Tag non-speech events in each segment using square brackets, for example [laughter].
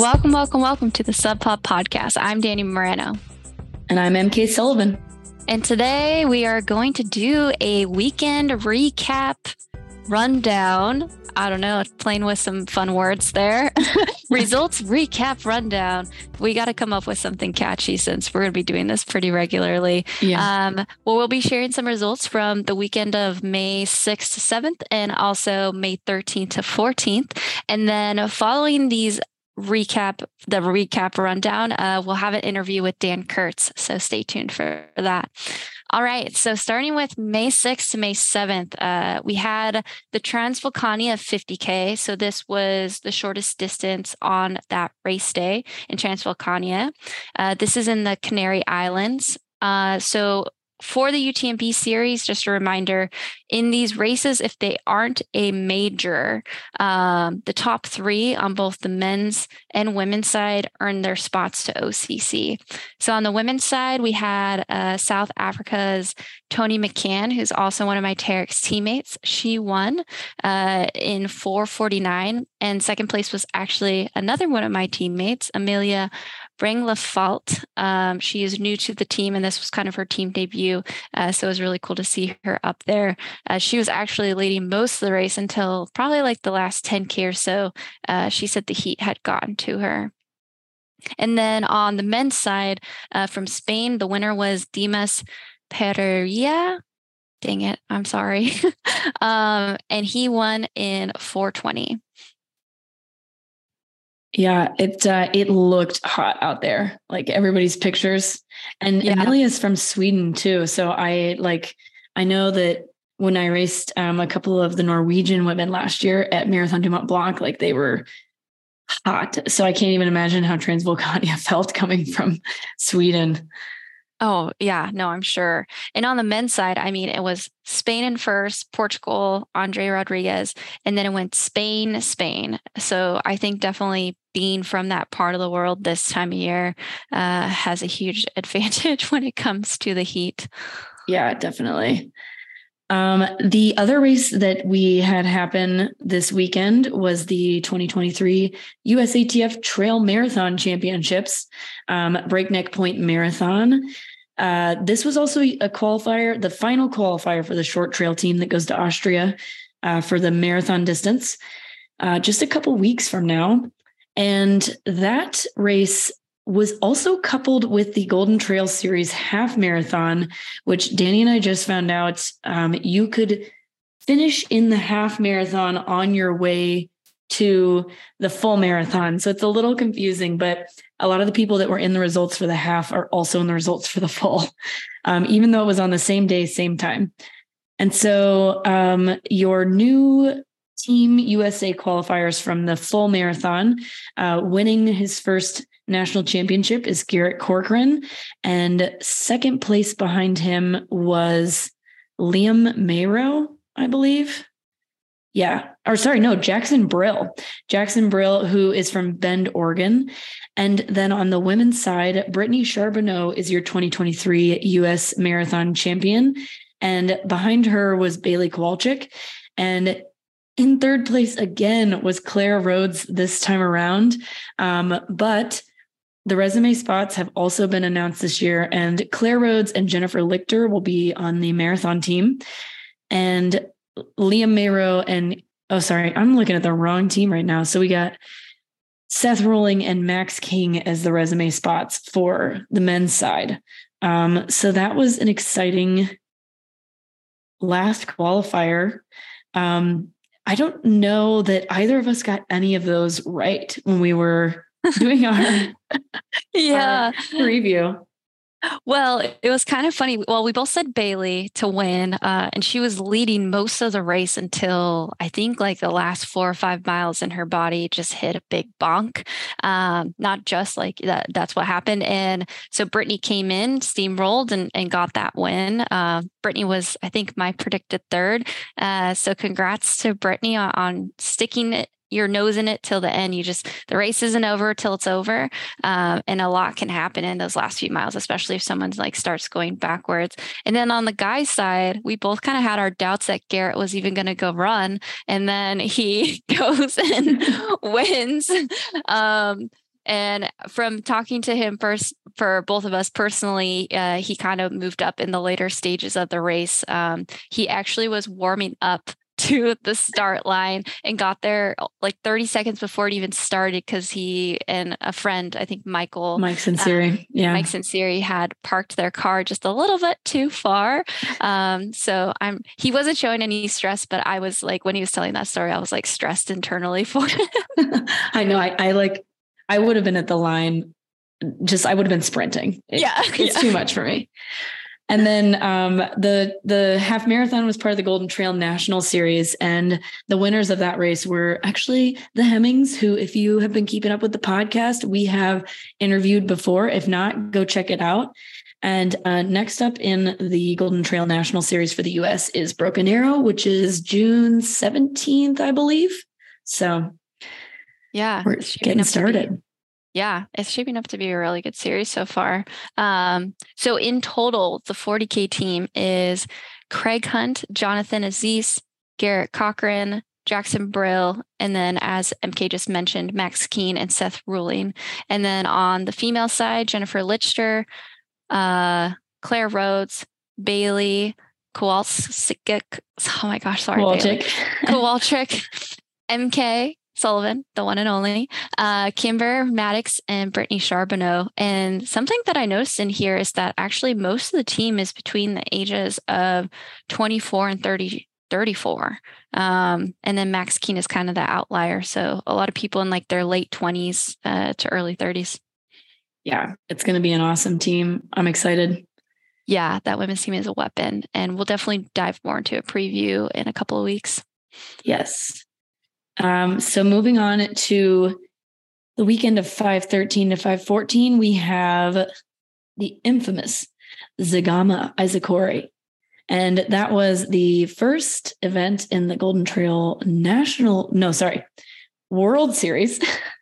Welcome, welcome, welcome to the Subhub Podcast. I'm Danny Moreno. And I'm MK Sullivan. And today we are going to do a weekend recap rundown. I don't know, playing with some fun words there. [laughs] Results recap rundown. We got to come up with something catchy since we're going to be doing this pretty regularly. Yeah. Um, well, we'll be sharing some results from the weekend of May 6th to 7th and also May 13th to 14th. And then following these recap the recap rundown. Uh, we'll have an interview with Dan Curts so stay tuned for that. All right so starting with may 6th to may 7th uh, we had the transvolcania 50k so this was the shortest distance on that race day in transvolcania uh, this is in the canary islands. Uh, so for the UTMB series, just a reminder in these races, if they aren't a major, um, the top three on both the men's and women's side earn their spots to OCC. So on the women's side, we had uh, South Africa's Toni McCann, who's also one of my Terrex teammates. She won uh, in 449, and second place was actually another one of my teammates, Amelia Breng Lefalt. Um, she is new to the team, and this was kind of her team debut. Uh, so it was really cool to see her up there. Uh, she was actually leading most of the race until probably like the last 10K or so. Uh, she said the heat had gotten to her. And then on the men's side uh, from Spain, the winner was Dimas Pereira. Dang it, I'm sorry. [laughs] um, and he won in 420. Yeah, it uh, it looked hot out there. Like everybody's pictures, and yeah. Amelia's from Sweden too. So I like I know that when I raced um, a couple of the Norwegian women last year at Marathon du Mont Blanc, like they were hot. So I can't even imagine how Transvolcania [laughs] felt coming from Sweden. Oh, yeah, no, I'm sure. And on the men's side, I mean, it was Spain in first, Portugal, Andre Rodriguez, and then it went Spain, Spain. So I think definitely being from that part of the world this time of year uh, has a huge [laughs] advantage when it comes to the heat. Yeah, definitely. Um, the other race that we had happen this weekend was the 2023 USATF Trail Marathon Championships, um, Breakneck Point Marathon. Uh, this was also a qualifier, the final qualifier for the short trail team that goes to Austria uh, for the marathon distance, uh, just a couple weeks from now. And that race was also coupled with the Golden Trail Series half marathon, which Danny and I just found out um, you could finish in the half marathon on your way to the full marathon. So it's a little confusing, but a lot of the people that were in the results for the half are also in the results for the full, [laughs] um, even though it was on the same day, same time. And so um, your new Team USA qualifiers from the full marathon, uh, winning his first national championship is Garrett Corcoran. And second place behind him was Liam Meirow, I believe. Yeah. Or sorry, no, Jackson Brill. Jackson Brill, who is from Bend, Oregon. And then on the women's side, Brittany Charbonneau is your 2023 US Marathon champion. And behind her was Bailey Kowalczyk. And in third place again was Claire Rhodes this time around. Um, but the resume spots have also been announced this year, and Claire Rhodes and Jennifer Lichter will be on the marathon team. And Liam Meirow and oh, sorry, I'm looking at the wrong team right now. So we got Seth Ruhling and Max King as the resume spots for the men's side. Um, so that was an exciting last qualifier. Um, I don't know that either of us got any of those right when we were [laughs] doing our [laughs] yeah our review. Well, it was kind of funny. Well, we both said Bailey to win, uh, and she was leading most of the race until I think like the last four or five miles, and her body just hit a big bonk. Um, not just like that, that's what happened. And so Brittany came in, steamrolled, and, and got that win. Uh, Brittany was, I think, my predicted third. Uh, so congrats to Brittany on, on sticking it your nose in it till the end. You just the race isn't over till it's over, um, and a lot can happen in those last few miles, especially if someone's like starts going backwards. And then on the guy's side, we both kind of had our doubts that Garrett was even going to go run, and then he [laughs] goes and [laughs] wins. Um, And from talking to him first, for both of us personally, uh, he kind of moved up in the later stages of the race. Um, he actually was warming up to the start line and got there like 30 seconds before it even started because he and a friend, I think Michael, Mike Sinceri, um, yeah, Mike Sinceri had parked their car just a little bit too far. Um, so I'm he wasn't showing any stress, but I was like when he was telling that story, I was like stressed internally for him. [laughs] I know. I, I like I would have been at the line. Just I would have been sprinting. It, yeah, [laughs] it's yeah. too much for me. And then um, the the half marathon was part of the Golden Trail National Series, and the winners of that race were actually the Hemmings, who, if you have been keeping up with the podcast, we have interviewed before. If not, go check it out. And uh, next up in the Golden Trail National Series for the U.S. is Broken Arrow, which is June seventeenth, I believe. So, yeah, we're getting started yeah, it's shaping up to be a really good series so far. Um, so in total, the 40K team is Craig Hunt, Jonathan Aziz, Garrett Cochran, Jackson Brill, and then as MK just mentioned, Max King and Seth Ruhling. And then on the female side, Jennifer Lichter, uh, Claire Rhodes, Bailey, Kowalczyk. Oh my gosh, sorry. Kowalczyk. Kowalczyk, MK, Sullivan, the one and only, uh, Kimber Mattox, and Brittany Charbonneau. And something that I noticed in here is that actually most of the team is between the ages of 24 and 30, 34. Um, and then Max King is kind of the outlier. So a lot of people in like their late 20s uh, to early 30s. Yeah, it's going to be an awesome team. I'm excited. Yeah, that women's team is a weapon. And we'll definitely dive more into a preview in a couple of weeks. Yes. Um, so moving on to the weekend of 513 to 514, we have the infamous Zegama Aizkorri. And that was the first event in the Golden Trail National, no, sorry, World Series. [laughs]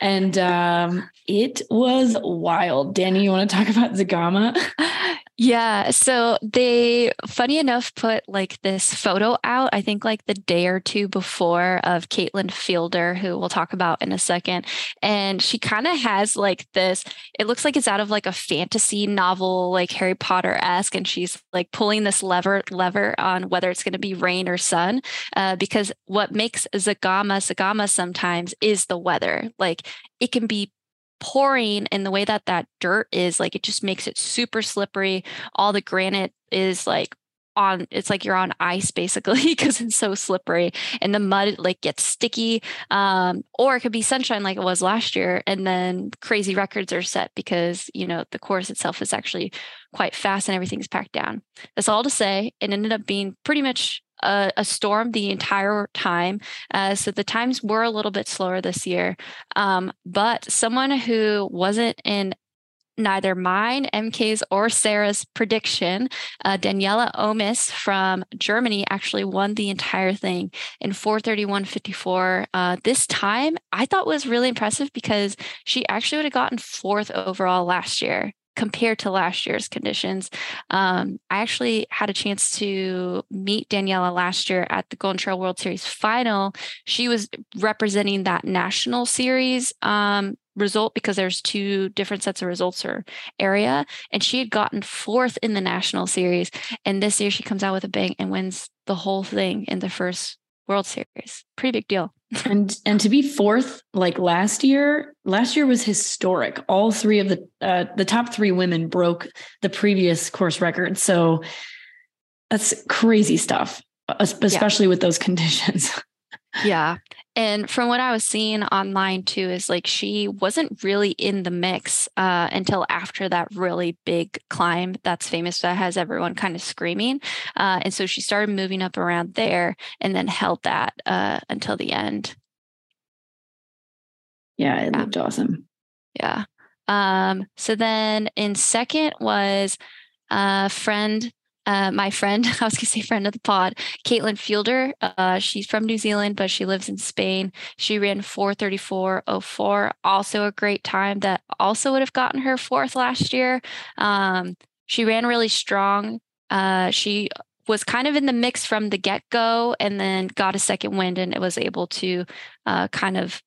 and um, it was wild. Danny, you want to talk about Zegama? Yeah. So they, funny enough, put like this photo out, I think like the day or two before of Caitlin Fielder, who we'll talk about in a second. And she kind of has like this, it looks like it's out of like a fantasy novel, like Harry Potter esque. And she's like pulling this lever, lever on whether it's going to be rain or sun. Uh, because what makes Zagama Zegama sometimes is the weather. Like it can be pouring and the way that that dirt is like it just makes it super slippery all the granite is like on it's like you're on ice basically [laughs] because it's so slippery and the mud like gets sticky um, or it could be sunshine like it was last year and then crazy records are set because you know the course itself is actually quite fast and everything's packed down. That's all to say it ended up being pretty much a, a storm the entire time. Uh, so the times were a little bit slower this year. Um, but someone who wasn't in neither mine, MK's, or Sarah's prediction, uh, Daniela Oemus from Germany actually won the entire thing in 431.54. Uh, this time, I thought was really impressive because she actually would have gotten fourth overall last year compared to last year's conditions. Um, I actually had a chance to meet Daniela last year at the Golden Trail World Series final. She was representing that national series um, result because there's two different sets of results or area, and she had gotten fourth in the national series. And this year she comes out with a bang and wins the whole thing in the first World Series. Pretty big deal. [laughs] and and to be fourth like last year, last year was historic. All three of the uh, the top three women broke the previous course record. So that's crazy stuff, especially yeah. with those [laughs] conditions. Yeah. And from what I was seeing online too, is like she wasn't really in the mix uh, until after that really big climb that's famous that has everyone kind of screaming. Uh, and so she started moving up around there and then held that uh, until the end. Yeah, it yeah. looked awesome. Yeah. Um, so then in second was a friend uh, my friend, [laughs] I was going to say friend of the pod, Caitlin Fielder. Uh, she's from New Zealand, but she lives in Spain. She ran 434.04, also a great time that also would have gotten her fourth last year. Um, she ran really strong. Uh, she was kind of in the mix from the get go and then got a second wind and it was able to uh, kind of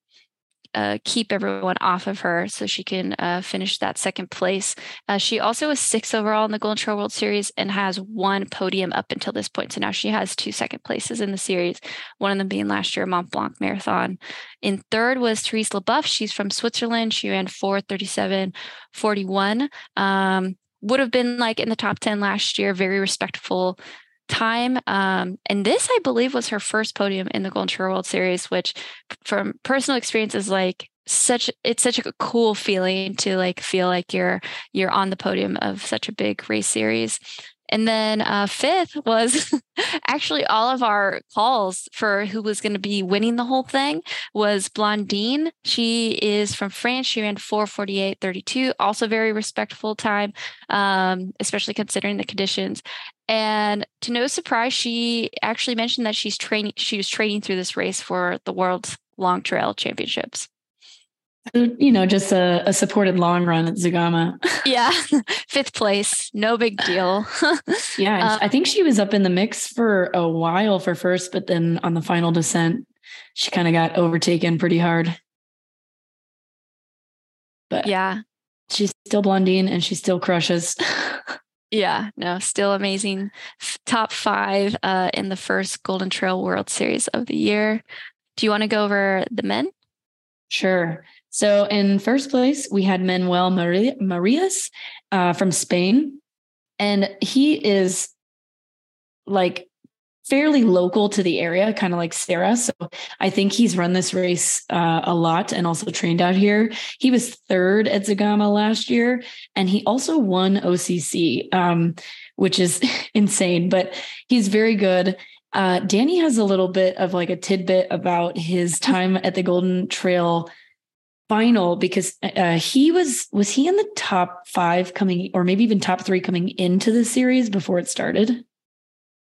uh, keep everyone off of her so she can uh, finish that second place. Uh, she also was sixth overall in the Golden Trail World Series and has one podium up until this point. So now she has two second places in the series, one of them being last year Mont Blanc Marathon. In third was Therese Leboeuf. She's from Switzerland. She ran 437 41. Um, would have been like in the top 10 last year, very respectful time. Um, and this, I believe, was her first podium in the Golden Trail World Series, which from personal experience is like such it's such a cool feeling to like feel like you're you're on the podium of such a big race series and then uh, fifth was [laughs] actually all of our calls for who was going to be winning the whole thing was Blandine. She is from France. She ran 448.32, also very respectful time, um, especially considering the conditions. And to no surprise, she actually mentioned that she's training. She was training through this race for the World Long Trail Championships you know, just a, a, supported long run at Zegama. [laughs] yeah, [laughs] fifth place, no big deal. [laughs] yeah, um, I think she was up in the mix for a while for first, but then on the final descent, she kind of got overtaken pretty hard. But yeah, she's still Blandine and she still crushes. yeah, no, still amazing. Top five uh, in the first Golden Trail World Series of the year. Do you want to go over the men? Sure. So in first place, we had Manuel Merillas uh, from Spain. And he is like fairly local to the area, kind of like Sarah. So I think he's run this race uh, a lot and also trained out here. He was third at Zegama last year, and he also won OCC, um, which is [laughs] insane, but he's very good. Uh, Danny has a little bit of like a tidbit about his time at the Golden Trail final because uh, uh, he was was he in the top five coming or maybe even top three coming into the series before it started?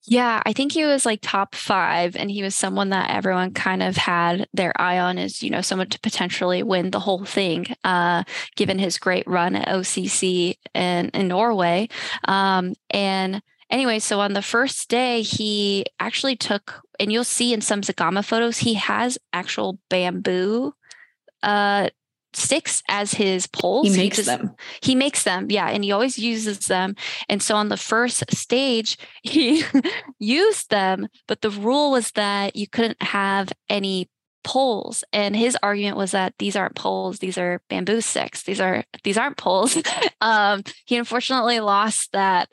Yeah i think he was like top five and he was someone that everyone kind of had their eye on as you know someone to potentially win the whole thing uh, given his great run at occ in, in norway. Um, and anyway so on the first day he actually took and you'll see in some Zegama photos he has actual bamboo uh, sticks as his poles. He makes he just, them. He makes them, yeah, and he always uses them. And so on the first stage, he [laughs] used them, but the rule was that you couldn't have any poles and his argument was that these aren't poles these are bamboo sticks these are these aren't poles. [laughs] Um, he unfortunately lost that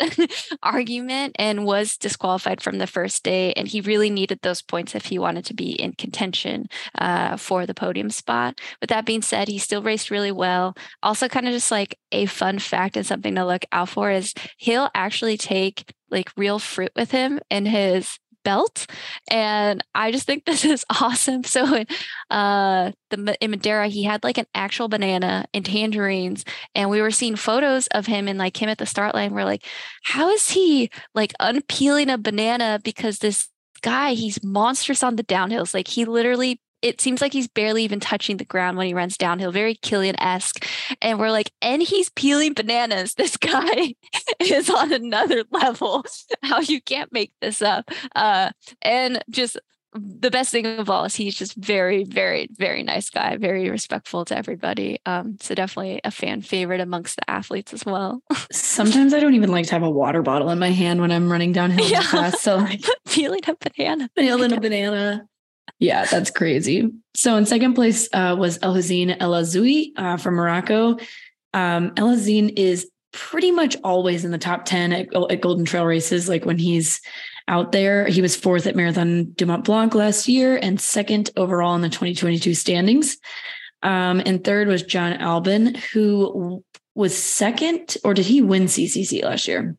[laughs] argument and was disqualified from the first day and he really needed those points if he wanted to be in contention uh, for the podium spot. With that being said he still raced really well. Also kind of just like a fun fact and something to look out for is he'll actually take like real fruit with him in his belt. And I just think [laughs] this is awesome. So uh the in Madeira, he had like an actual banana and tangerines. And we were seeing photos of him and like him at the start line. We're like, how is he like unpeeling a banana? Because this guy, he's monstrous on the downhills. Like he literally it seems like he's barely even touching the ground when he runs downhill, very Kilian esque. And we're like, and he's peeling bananas. This guy [laughs] is on another level. How you can't make this up. Uh, and just the best thing of all is he's just very, very, very nice guy, very respectful to everybody. Um, so definitely a fan favorite amongst the athletes as well. Sometimes I don't even like to have a water bottle in my hand when I'm running downhill [laughs] yeah. fast. So like [laughs] peeling a banana. Peeling a banana. Yeah, that's crazy. So in second place uh, was Elhousine Elazzaoui uh, from Morocco. Um, Elhousine is pretty much always in the top 10 at, at, Golden Trail races. Like when he's out there, he was fourth at Marathon du Mont Blanc last year and second overall in the 2022 standings. Um, and third was Jon Albon, who was second, or did he win CCC last year?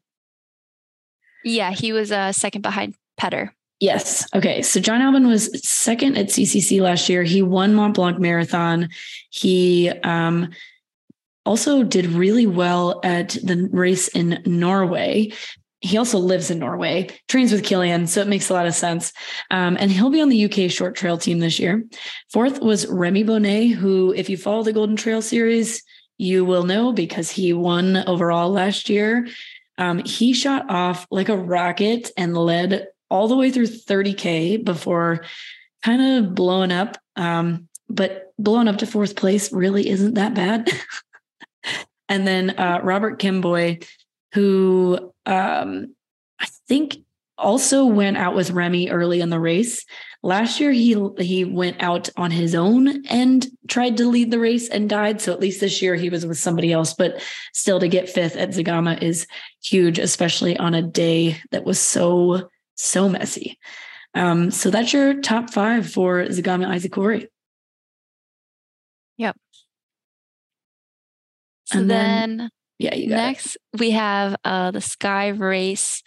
Yeah, he was uh, second behind Petter. Yes. Okay. So Jon Albon was second at CCC last year. He won Mont Blanc Marathon. He um, also did really well at the race in Norway. He also lives in Norway, trains with Kilian, so it makes a lot of sense. Um, and he'll be on the UK short trail team this year. Fourth was Remy Bonnet, who, if you follow the Golden Trail series, you will know because he won overall last year. Um, he shot off like a rocket and led all the way through 30K before kind of blowing up. Um, but blowing up to fourth place really isn't that bad. [laughs] and then uh, Robert Pkemoi, who um, I think also went out with Remy early in the race. Last year he he went out on his own and tried to lead the race and died. So at least this year he was with somebody else, but still to get fifth at Zegama is huge, especially on a day that was so so messy. Um, so that's your top five for Zegama Aizkorri. Yep. So and then, then yeah, you next it. we have uh the Sky Race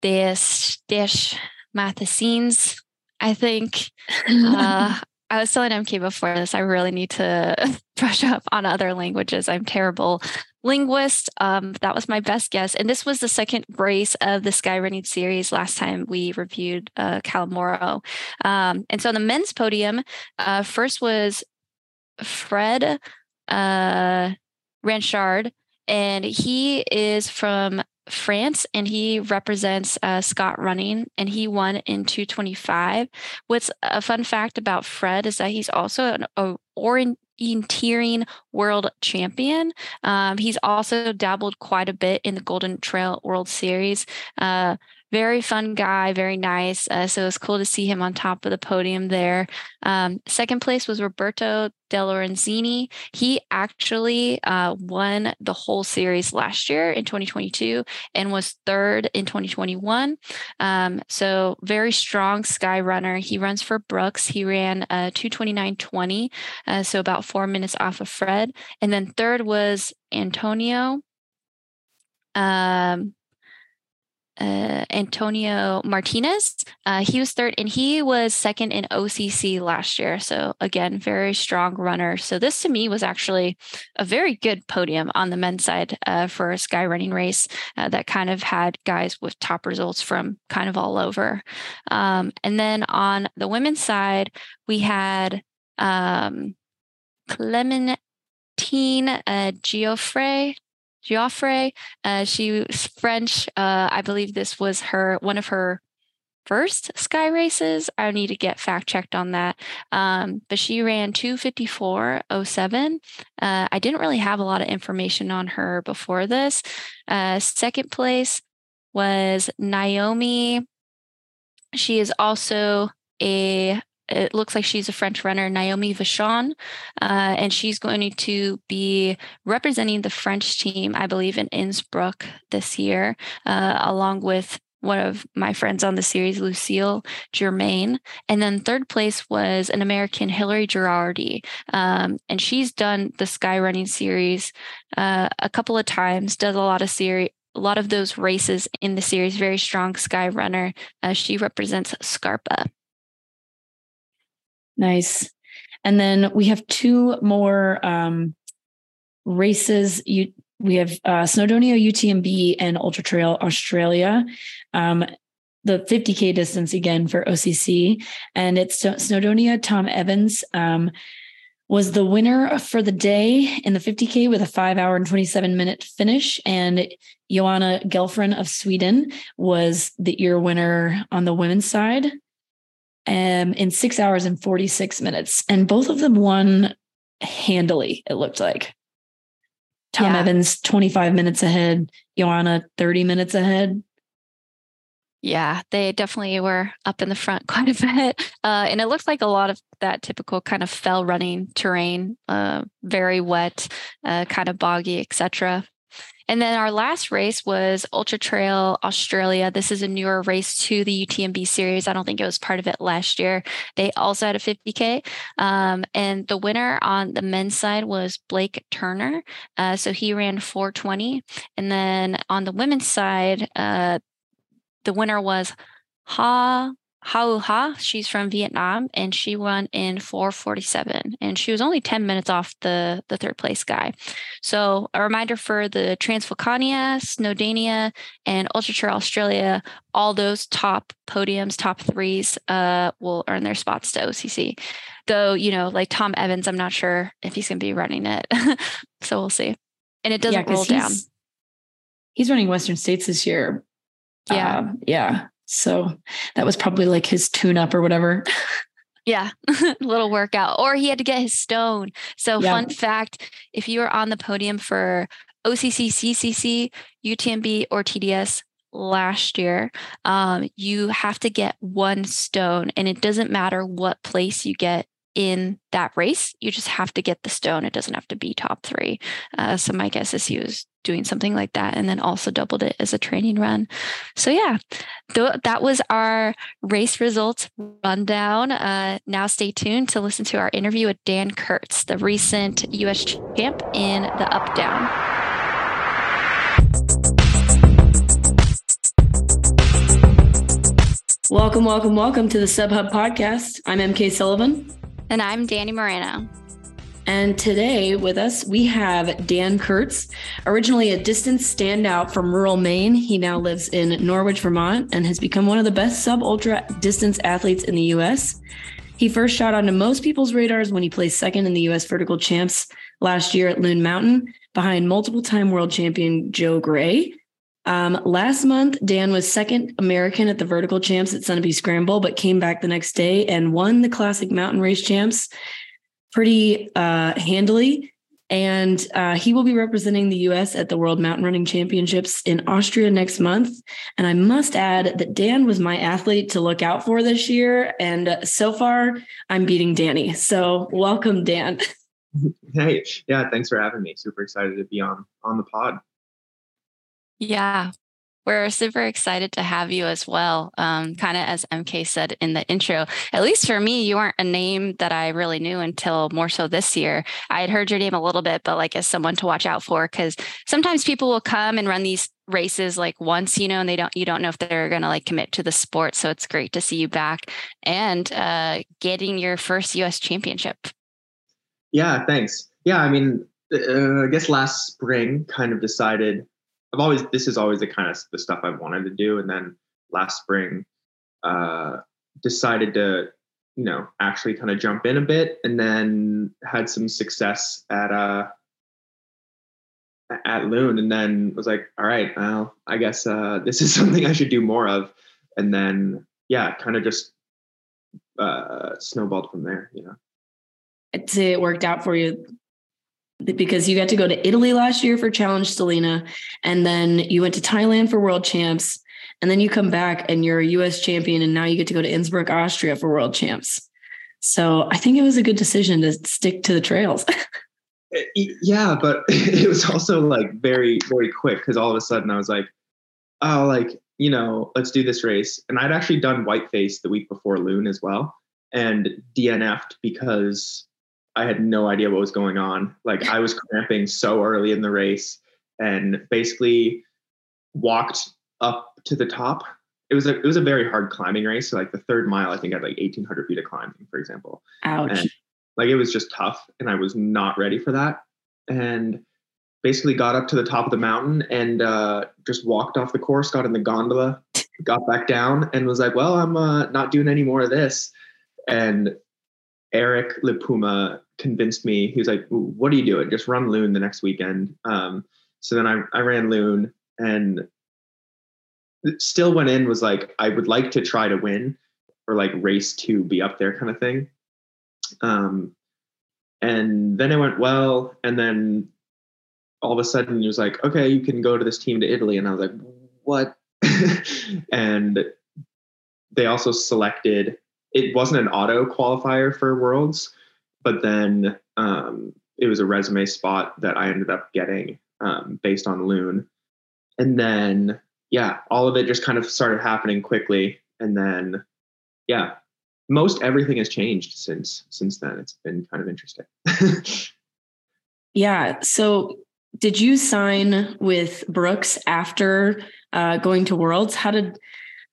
this dish Mathesines, I think. [laughs] Uh, I was still telling MK before this, I really need to [laughs] brush up on other languages. I'm terrible linguist. Um, that was my best guess. And this was the second race of the Sky Running series last time we reviewed uh, Calamorro. Um, and so on the men's podium, uh, first was Fred uh, Tranchand, and he is from France and he represents uh, Scott Running and he won in 225. What's a fun fact about Fred is that he's also an a orienteering world champion. Um, he's also dabbled quite a bit in the Golden Trail World Series. Uh, very fun guy, very nice. Uh, so it was cool to see him on top of the podium there. Um, second place was Roberto Delorenzi. He actually uh, won the whole series last year in 2022 and was third in 2021. Um, so very strong sky runner. He runs for Brooks. He ran uh, 229.20, uh, so about four minutes off of Fred. And then third was Antonio. Um, uh, Antonio Martinez. Uh, he was third and he was second in OCC last year. So, again, very strong runner. So, this to me was actually a very good podium on the men's side uh, for a sky running race uh, that kind of had guys with top results from kind of all over. Um, and then on the women's side, we had um, Clementine uh, Geoffray. Geoffray. Uh, French. Uh, I believe this was her one of her first sky races. I need to get fact checked on that. Um, but she ran 254.07. Uh, I didn't really have a lot of information on her before this. Uh, second place was Naomi. She is also a it looks like she's a French runner, Naomi Vachon, uh, and she's going to be representing the French team, I believe, in Innsbruck this year, uh, along with one of my friends on the series, Lucille Germain. And then third place was an American, Hillary Gerardi. Um, and she's done the Sky Running series uh, a couple of times, does a lot of series. A lot of those races in the series, very strong sky runner. Uh, she represents Scarpa. Nice. And then we have two more um, races. You, we have uh, Snowdonia UTMB and Ultra Trail Australia. Um, the 50K distance again for OCC. And it's Snowdonia Tom Evans um, was the winner for the day in the 50K with a five hour and 27 minute finish. And Joanna Gelfrin of Sweden was the year winner on the women's side um, in six hours and 46 minutes. And both of them won handily, it looked like. Tom yeah. Evans, 25 minutes ahead, Joanna, 30 minutes ahead. Yeah, they definitely were up in the front [laughs] quite a bit. Uh, and it looks like a lot of that typical kind of fell running terrain, uh, very wet, uh, kind of boggy, etc. And then our last race was Ultra Trail Australia. This is a newer race to the UTMB series. I don't think it was part of it last year. They also had a 50K. Um, and the winner on the men's side was Blake Turner. Uh, so he ran 420. And then on the women's side, uh, the winner was Ha Hau Ha. She's from Vietnam and she won in 447 and she was only 10 minutes off the, the third place guy. So a reminder for the Transvolcania, Snowdonia, and Ultra Trail Australia, all those top podiums, top threes uh, will earn their spots to OCC. Though, you know, like Tom Evans, I'm not sure if he's going to be running it. [laughs] so we'll see. And it doesn't yeah, roll down. He's running Western States this year. Yeah. Um, yeah. So that was probably like his tune up or whatever. Yeah, [laughs] little workout. Or he had to get his stone. So, yeah. fun fact if you are on the podium for OCC, CCC, UTMB, or TDS last year, um, you have to get one stone. And it doesn't matter what place you get in that race. You just have to get the stone. It doesn't have to be top three. Uh, so my guess is he was doing something like that and then also doubled it as a training run. So yeah, th- that was our race results rundown. Uh, now stay tuned to listen to our interview with Dan Curts, the recent US champ in the up down. Welcome, welcome, welcome to the Subhub podcast. I'm MK Sullivan. And I'm Danny Moreno. And today with us, we have Dan Curts, originally a distance standout from rural Maine. He now lives in Norwich, Vermont, and has become one of the best sub ultra distance athletes in the US. He first shot onto most people's radars when he placed second in the US vertical champs last year at Loon Mountain behind multiple time world champion Joe Gray. Um, last month, Dan was second American at the vertical champs at Sunapee Scramble, but came back the next day and won the classic mountain race champs pretty uh, handily. And uh, he will be representing the US at the World Mountain Running Championships in Austria next month. And I must add that Dan was my athlete to look out for this year. And so far, I'm beating Danny. So welcome, Dan. [laughs] Hey, yeah, thanks for having me. Super excited to be on on the pod. Yeah, we're super excited to have you as well. Um, kind of as MK said in the intro, at least for me, you weren't a name that I really knew until more so this year. I had heard your name a little bit, but like as someone to watch out for, because sometimes people will come and run these races like once, you know, and they don't, you don't know if they're going to like commit to the sport. So it's great to see you back and uh, getting your first US championship. Yeah, thanks. Yeah, I mean, uh, I guess last spring kind of decided I've always this is always the kind of the stuff I've wanted to do, and then last spring uh, decided to you know actually kind of jump in a bit, and then had some success at uh at Loon, and then was like, all right, well, I guess uh, this is [laughs] something I should do more of, and then yeah, kind of just uh, snowballed from there, you know. It worked out for you because you got to go to Italy last year for Challenge Stellina, and then you went to Thailand for World Champs, and then you come back and you're a US champion, and now you get to go to Innsbruck, Austria for World Champs. So I think it was a good decision to stick to the trails. [laughs] Eh, yeah, but [laughs] it was also like very, very quick because all of a sudden I was like, oh, like, you know, let's do this race. And I'd actually done Whiteface the week before Loon as well and DNF'd because I had no idea what was going on. Like I was cramping so early in the race and basically walked up to the top. It was a it was a very hard climbing race. So like the third mile, I think I had like 1800 feet of climbing, for example. Ouch. And like it was just tough and I was not ready for that. And basically got up to the top of the mountain and uh, just walked off the course, got in the gondola, got back down and was like, well, I'm uh, not doing any more of this. And Eric Lipuma convinced me. He was like, "What are you doing? Just run Loon the next weekend." Um, so then I I ran Loon and still went in was like I would like to try to win or like race to be up there kind of thing. Um, and then it went well, and then all of a sudden he was like, "Okay, you can go to this team to Italy," and I was like, "What?" [laughs] and they also selected. It wasn't an auto qualifier for Worlds, but then um, it was a resume spot that I ended up getting um, based on Loon. And then, yeah, all of it just kind of started happening quickly. And then, yeah, most everything has changed since since then. It's been kind of interesting. [laughs] yeah. So, did you sign with Brooks after uh, going to Worlds? How did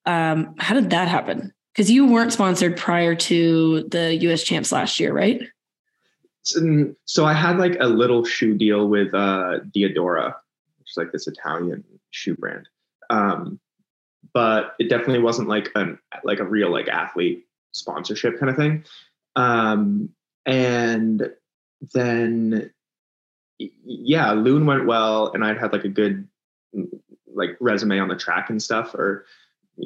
um, how did that happen? Because you weren't sponsored prior to the U.S. champs last year, right? so I had like a little shoe deal with uh, Diadora, which is like this Italian shoe brand. Um, but it definitely wasn't like an like a real like athlete sponsorship kind of thing. Um, and then yeah, Loon went well, and I'd had like a good like resume on the track and stuff, or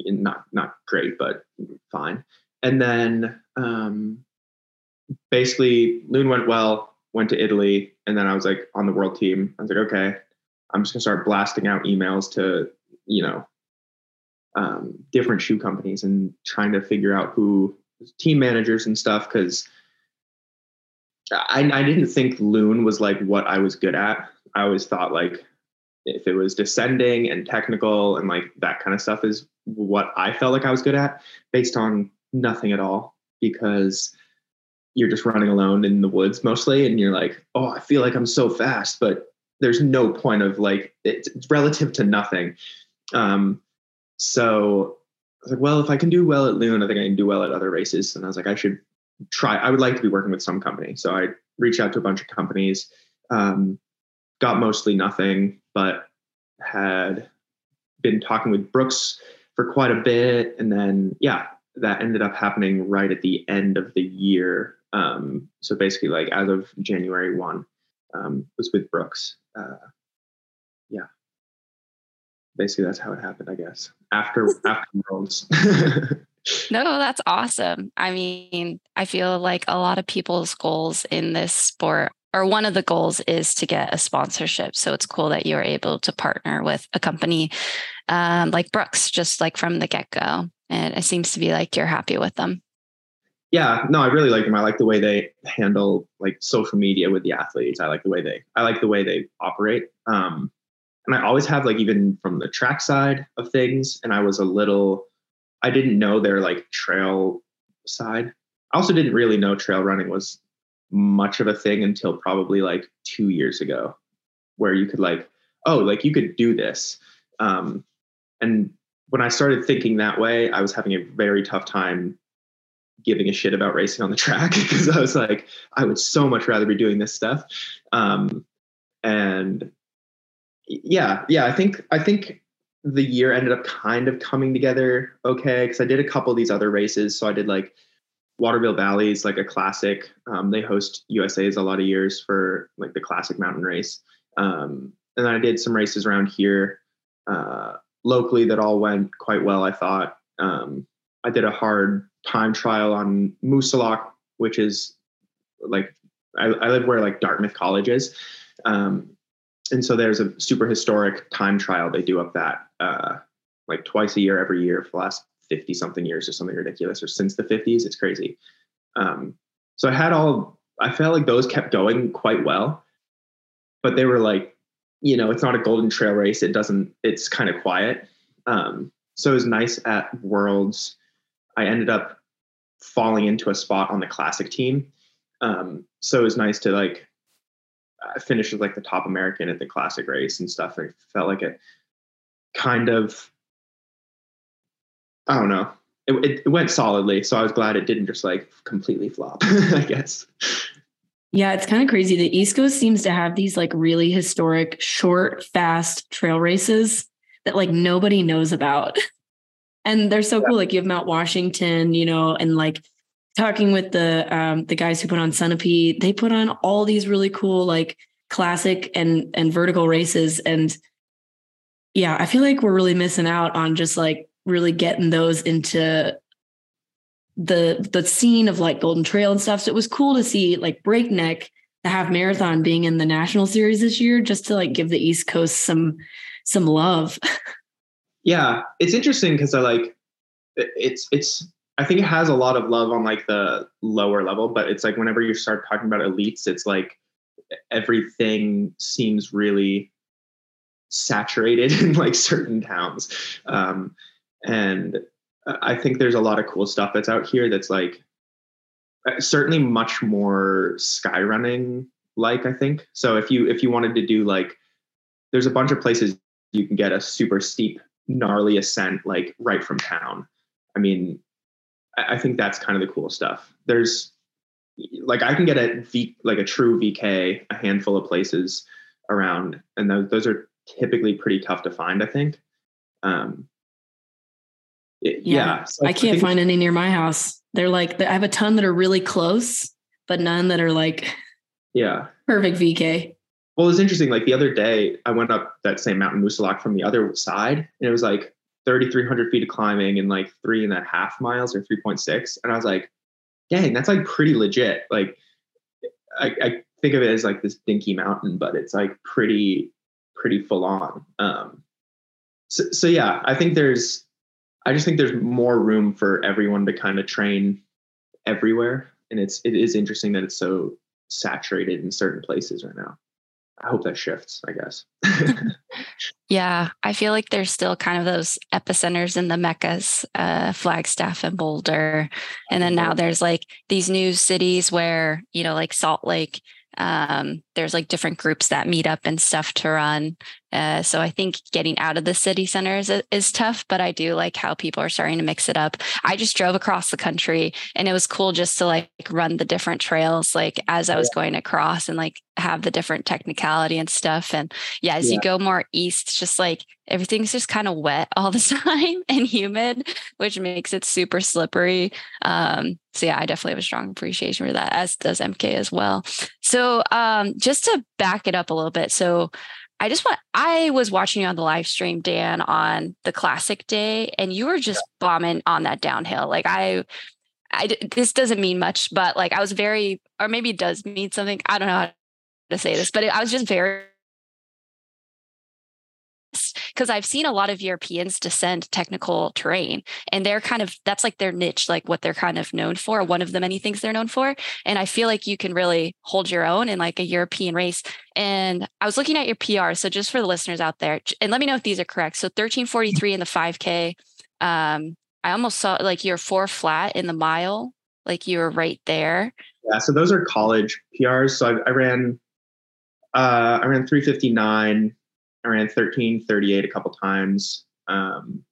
not not great, but fine. and then um, basically Loon went well, went to Italy, and then I was like on the world team. I was like, okay, I'm just gonna start blasting out emails to you know um, different shoe companies and trying to figure out who team managers and stuff because I, I didn't think loon was like what I was good at. I always thought like if it was descending and technical and like that kind of stuff is what I felt like I was good at based on nothing at all because you're just running alone in the woods mostly and you're like, oh, I feel like I'm so fast, but there's no point of like it's, it's relative to nothing. Um, so I was like, well, if I can do well at Loon, I think I can do well at other races. And I was like, I should try. I would like to be working with some company. So I reached out to a bunch of companies, um, got mostly nothing, but had been talking with Brooks for quite a bit. And then, yeah, that ended up happening right at the end of the year. Um, so basically, like as of January 1, um, was with Brooks. Uh, yeah. Basically, that's how it happened, I guess. After [laughs] after Worlds. [laughs] No, that's awesome. I mean, I feel like a lot of people's goals in this sport, or one of the goals is to get a sponsorship. So it's cool that you're able to partner with a company um, like Brooks, just like from the get go. And it seems to be like you're happy with them. Yeah, no, I really like them. I like the way they handle like social media with the athletes. I like the way they, I like the way they operate. Um, and I always have like even from the track side of things. And I was a little I didn't know their like trail side. I also didn't really know trail running was much of a thing until probably like two years ago, where you could like, oh, like you could do this. Um, and when I started thinking that way, I was having a very tough time giving a shit about racing on the track [laughs] because I was like, I would so much rather be doing this stuff. Um, and yeah, yeah, I think I think the year ended up kind of coming together okay because I did a couple of these other races. So I did like Waterville Valley is like a classic. Um, they host USA's a lot of years for like the classic mountain race. Um, and then I did some races around here uh, locally that all went quite well. I thought um, I did a hard time trial on Moosilauke, which is like I, I live where like Dartmouth College is. Um, and so there's a super historic time trial they do up that uh, like twice a year every year for the last 50 something years or something ridiculous or since the 50s it's crazy. Um, so i had all i felt like those kept going quite well but they were like you know it's not a golden trail race. It doesn't it's kind of quiet. Um, so it was nice at worlds. I ended up falling into a spot on the classic team. Um, so it was nice to like I finished as like the top American at the classic race and stuff. I felt like it kind of, I don't know, it, it went solidly. So I was glad it didn't just like completely flop, [laughs] I guess. Yeah, it's kind of crazy. The East Coast seems to have these like really historic, short, fast trail races that like nobody knows about. And they're so cool. Like you have Mount Washington, you know, and like talking with the um, the guys who put on Sunapee, they put on all these really cool like classic and and vertical races, and yeah, I feel like we're really missing out on just like really getting those into the the scene of like Golden Trail and stuff. So it was cool to see like Breakneck, the half marathon, being in the national series this year, just to like give the East Coast some some love. [laughs] yeah, it's interesting because I like it's it's I think it has a lot of love on like the lower level, but it's like whenever you start talking about elites, it's like everything seems really saturated [laughs] in like certain towns. Um, and I think there's a lot of cool stuff that's out here that's like uh, certainly much more sky running like I think. So if you if you wanted to do like there's a bunch of places you can get a super steep gnarly ascent like right from town. I mean, I think that's kind of the cool stuff. There's like I can get a V like a true VK a handful of places around, and those those are typically pretty tough to find. I think. Um, it, yeah, yeah so I can't I find any near my house. They're like I have a ton that are really close, but none that are like yeah perfect VK. Well, it's interesting. Like the other day, I went up that same mountain Moosilauke from the other side, and it was like 3,300 feet of climbing in like three and a half miles or 3.6. And I was like, dang, that's like pretty legit. Like, I, I think of it as like this dinky mountain, but it's like pretty, pretty full on. Um, so, so yeah, I think there's, I just think there's more room for everyone to kind of train everywhere. And it's, it is interesting that it's so saturated in certain places right now. I hope that shifts, I guess. [laughs] yeah, I feel like there's still kind of those epicenters in the meccas, uh, Flagstaff and Boulder. And then now there's like these new cities where, you know, like Salt Lake um, there's like different groups that meet up and stuff to run. Uh, so I think getting out of the city centers is, is, tough, but I do like how people are starting to mix it up. I just drove across the country and it was cool just to like run the different trails, like as I was going across and like have the different technicality and stuff. And yeah, as yeah. you go more east, just like everything's just kind of wet all the [laughs] time and humid, which makes it super slippery. Um, so yeah, I definitely have a strong appreciation for that, as does MK as well. So um, just to back it up a little bit, so I just want I was watching you on the live stream, Dan, on the classic day, and you were just yeah. bombing on that downhill. Like I I this doesn't mean much, but like I was very, or maybe it does mean something. I don't know how to say this, but it, I was just very because I've seen a lot of Europeans descend technical terrain and they're kind of that's like their niche, like what they're kind of known for, one of the many things they're known for. And I feel like you can really hold your own in like a European race. And I was looking at your PR. So just for the listeners out there, and let me know if these are correct. So 1343 in the 5K. Um, I almost saw like you're four flat in the mile, like you were right there. Yeah, so those are college PRs. So I, I ran uh, I ran 359 I ran 1338 a couple times. Um,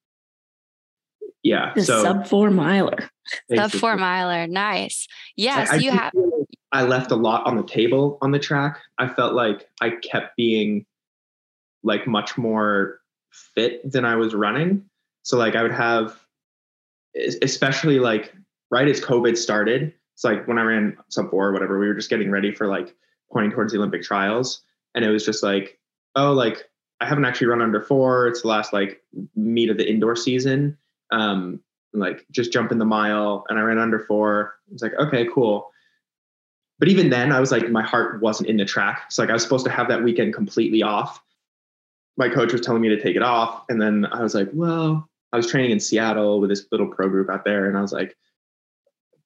yeah. The so sub four miler. Sub four miler. Nice. Yes. Yeah, so you have. I left a lot on the table on the track. I felt like I kept being like much more fit than I was running. So like I would have, especially like right as COVID started. It's like when I ran sub four or whatever, we were just getting ready for like pointing towards the Olympic trials. And it was just like, oh, like I haven't actually run under four. It's the last like meet of the indoor season. Um, like just jump in the mile and I ran under four. It's like, okay, cool. But even then I was like, my heart wasn't in the track. So like I was supposed to have that weekend completely off. My coach was telling me to take it off. And then I was like, well, I was training in Seattle with this little pro group out there. And I was like,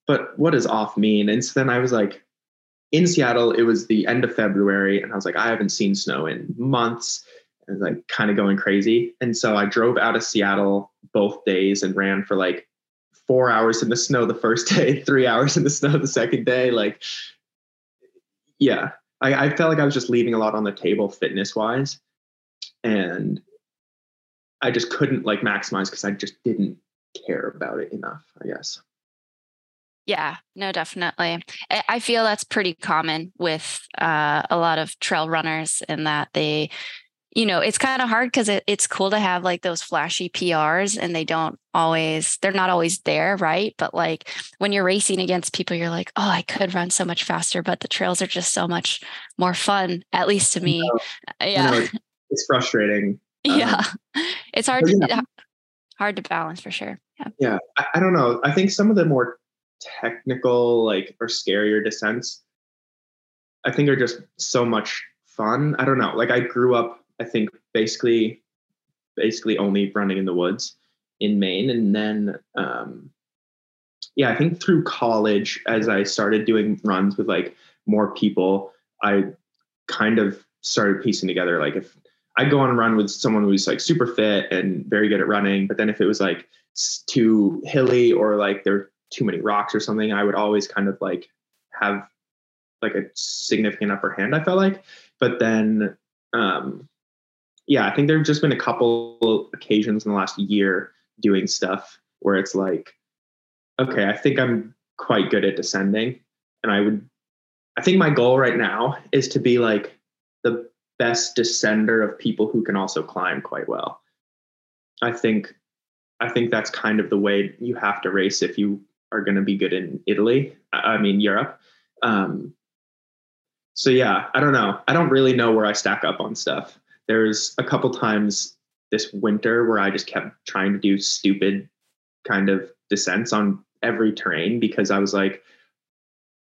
but what does off mean? And so then I was like, in Seattle, it was the end of February. And I was like, I haven't seen snow in months and like kind of going crazy. And so I drove out of Seattle both days and ran for like four hours in the snow the first [laughs] day, three hours in the snow the second day. Like, yeah, I, I felt like I was just leaving a lot on the table fitness wise. And I just couldn't like maximize because I just didn't care about it enough, I guess. Yeah, no, definitely. I feel that's pretty common with uh, a lot of trail runners in that they you know, it's kind of hard because it, it's cool to have like those flashy PRs and they don't always, they're not always there, right? But like when you're racing against people, you're like, oh, I could run so much faster, but the trails are just so much more fun, at least to me. Uh, yeah. Know, it's frustrating. [laughs] yeah. Um, it's hard to, yeah. hard to balance for sure. Yeah. Yeah. I, I don't know. I think some of the more technical, like, or scarier descents, I think are just so much fun. I don't know. Like I grew up I think basically basically only running in the woods in Maine. And then um, yeah, I think through college, as I started doing runs with like more people, I kind of started piecing together like if I go on a run with someone who's like super fit and very good at running, but then if it was like too hilly or like there are too many rocks or something, I would always kind of like have like a significant upper hand. I felt like, but then um, yeah, I think there have just been a couple occasions in the last year doing stuff where it's like, okay, I think I'm quite good at descending. And I would, I think my goal right now is to be like the best descender of people who can also climb quite well. I think, I think that's kind of the way you have to race if you are going to be good in Italy. I mean, Europe. Um, so yeah, I don't know. I don't really know where I stack up on stuff there's a couple times this winter where I just kept trying to do stupid kind of descents on every terrain because I was like,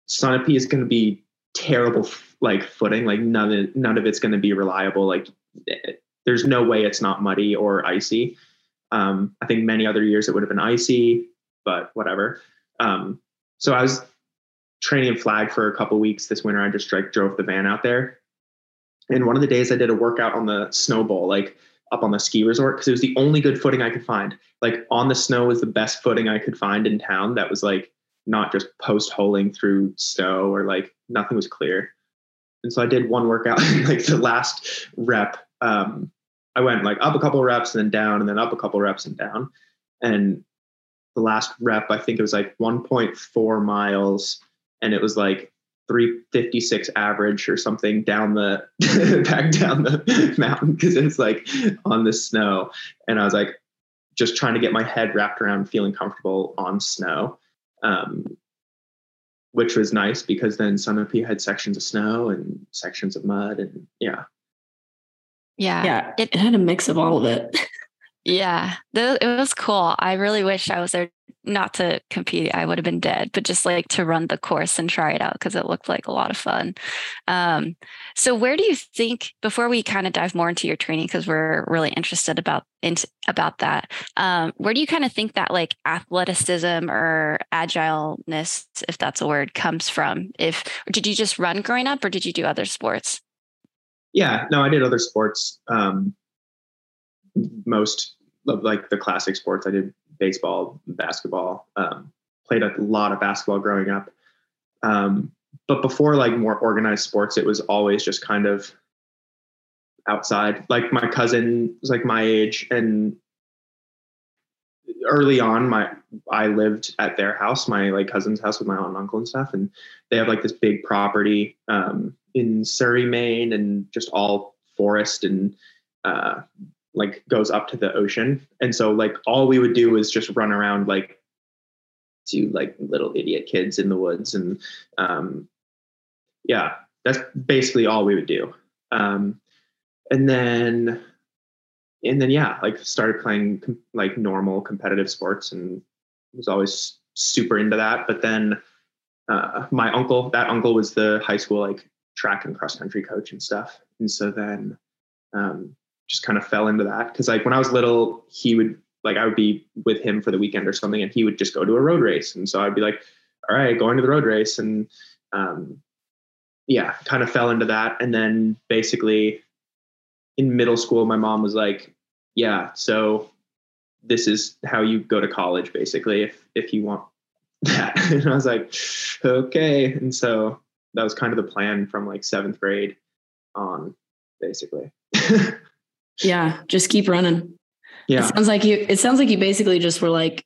Sunapee is going to be terrible, like footing. Like none of none of it's going to be reliable. Like eh, there's no way it's not muddy or icy. Um, I think many other years it would have been icy, but whatever. Um, so I was training in flag for a couple weeks this winter. I just like drove the van out there, and one of the days I did a workout on the Snowbowl, like up on the ski resort, because it was the only good footing I could find. Like on the snow was the best footing I could find in town. That was like not just post holing through snow or like nothing was clear. And so I did one workout, [laughs] like the last rep. Um, I went like up a couple reps and then down, and then up a couple reps and down. And the last rep, I think it was like 1.4 miles, and it was like 356 average or something down the [laughs] back down the [laughs] mountain because it's like on the snow. And I was like just trying to get my head wrapped around feeling comfortable on snow. Um, which was nice because then some of Sunapee had sections of snow and sections of mud and yeah. Yeah. Yeah. It, it had a mix of all of it. [laughs] yeah. It was cool. I really wish I was there not to compete, I would have been dead, but just like to run the course and try it out because it looked like a lot of fun. Um, so, where do you think before we kind of dive more into your training because we're really interested about into, about that? Um, where do you kind of think that like athleticism or agileness, if that's a word, comes from? If did you just run growing up, or did you do other sports? Yeah, no, I did other sports. Um, most of like the classic sports. I did baseball, basketball. Um, played a lot of basketball growing up. Um, but before like more organized sports, it was always just kind of outside. Like my cousin was like my age, and early on, my I lived at their house, my like cousin's house with my aunt and uncle and stuff, and they have like this big property um, in Surry, Maine, and just all forest and uh, like goes up to the ocean. And so like all we would do is just run around like to like little idiot kids in the woods. And um yeah, that's basically all we would do. Um and then and then yeah, like started playing com- like normal competitive sports and was always super into that. But then uh, my uncle, that uncle was the high school like track and cross country coach and stuff. And so then um, just kind of fell into that. Because like when I was little, he would like I would be with him for the weekend or something, and he would just go to a road race, and so I'd be like, all right, going to the road race, and um, yeah, kind of fell into that, and then basically in middle school, my mom was like, yeah, so this is how you go to college, basically, if if you want [laughs] that, [laughs] and I was like, okay, and so that was kind of the plan from like seventh grade on, basically. [laughs] Yeah, just keep running. Yeah. It sounds like you it sounds like you basically just were like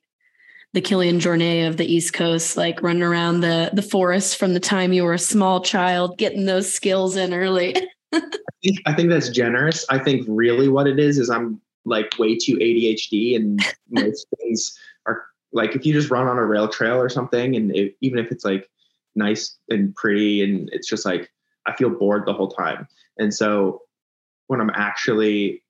the Kilian Jornet of the East Coast, like running around the the forest from the time you were a small child, getting those skills in early. [laughs] I, think, I think that's generous. I think really what it is is I'm like way too ADHD, and [laughs] most things are like if you just run on a rail trail or something, and it, even if it's like nice and pretty, and it's just like I feel bored the whole time. And so when I'm actually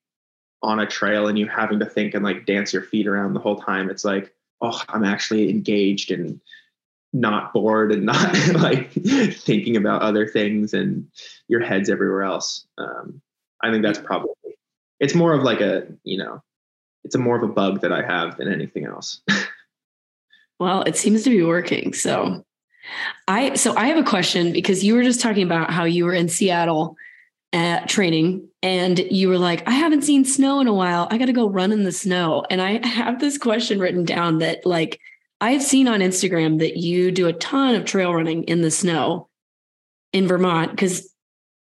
on a trail and you having to think and like dance your feet around the whole time it's like oh i'm actually engaged and not bored and not [laughs] like thinking about other things and your head's everywhere else. Um, i think that's probably it's more of like a you know it's a more of a bug that i have than anything else. [laughs] Well it seems to be working so. I so i have a question because you were just talking about how you were in seattle at training and you were like, I haven't seen snow in a while. I got to go run in the snow. And I have this question written down that, like, I've seen on Instagram that you do a ton of trail running in the snow in Vermont because,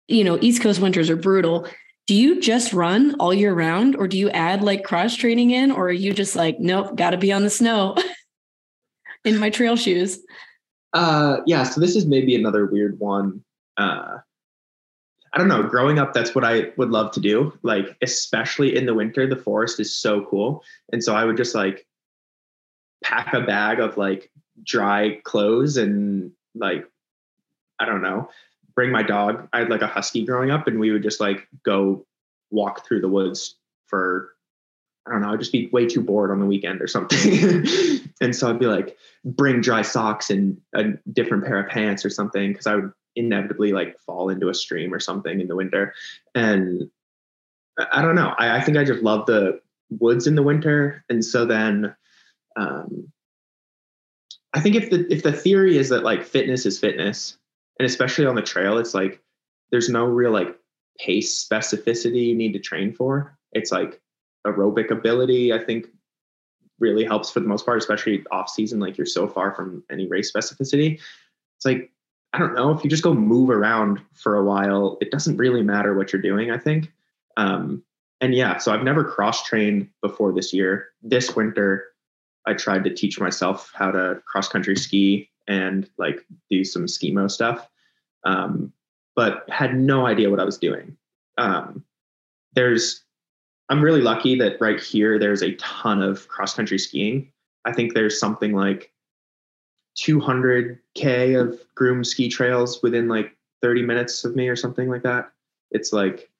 you know, East Coast winters are brutal. Do you just run all year round or do you add like cross training in or are you just like, nope, got to be on the snow [laughs] in my trail shoes? Uh, yeah. So this is maybe another weird one. Uh, I don't know, growing up, that's what I would love to do. Like, especially in the winter, the forest is so cool. And so I would just like pack a bag of like dry clothes and like, I don't know, bring my dog. I had like a husky growing up and we would just like go walk through the woods for I don't know, I'd just be way too bored on the weekend or something. [laughs] and so I'd be like, bring dry socks and a different pair of pants or something because I would inevitably like fall into a stream or something in the winter. And I don't know. I, I think I just love the woods in the winter. And so then um, I think if the if the theory is that like fitness is fitness, and especially on the trail, it's like there's no real like pace specificity you need to train for. It's like aerobic ability, I think really helps for the most part, especially off season, like you're so far from any race specificity. It's like, I don't know, if you just go move around for a while, it doesn't really matter what you're doing, I think. Um, and yeah, so I've never cross trained before this year. This winter, I tried to teach myself how to cross country ski and like do some skimo stuff, um, but had no idea what I was doing. Um, there's I'm really lucky that right here there's a ton of cross country skiing. I think there's something like 200k of groomed ski trails within like 30 minutes of me or something like that. It's like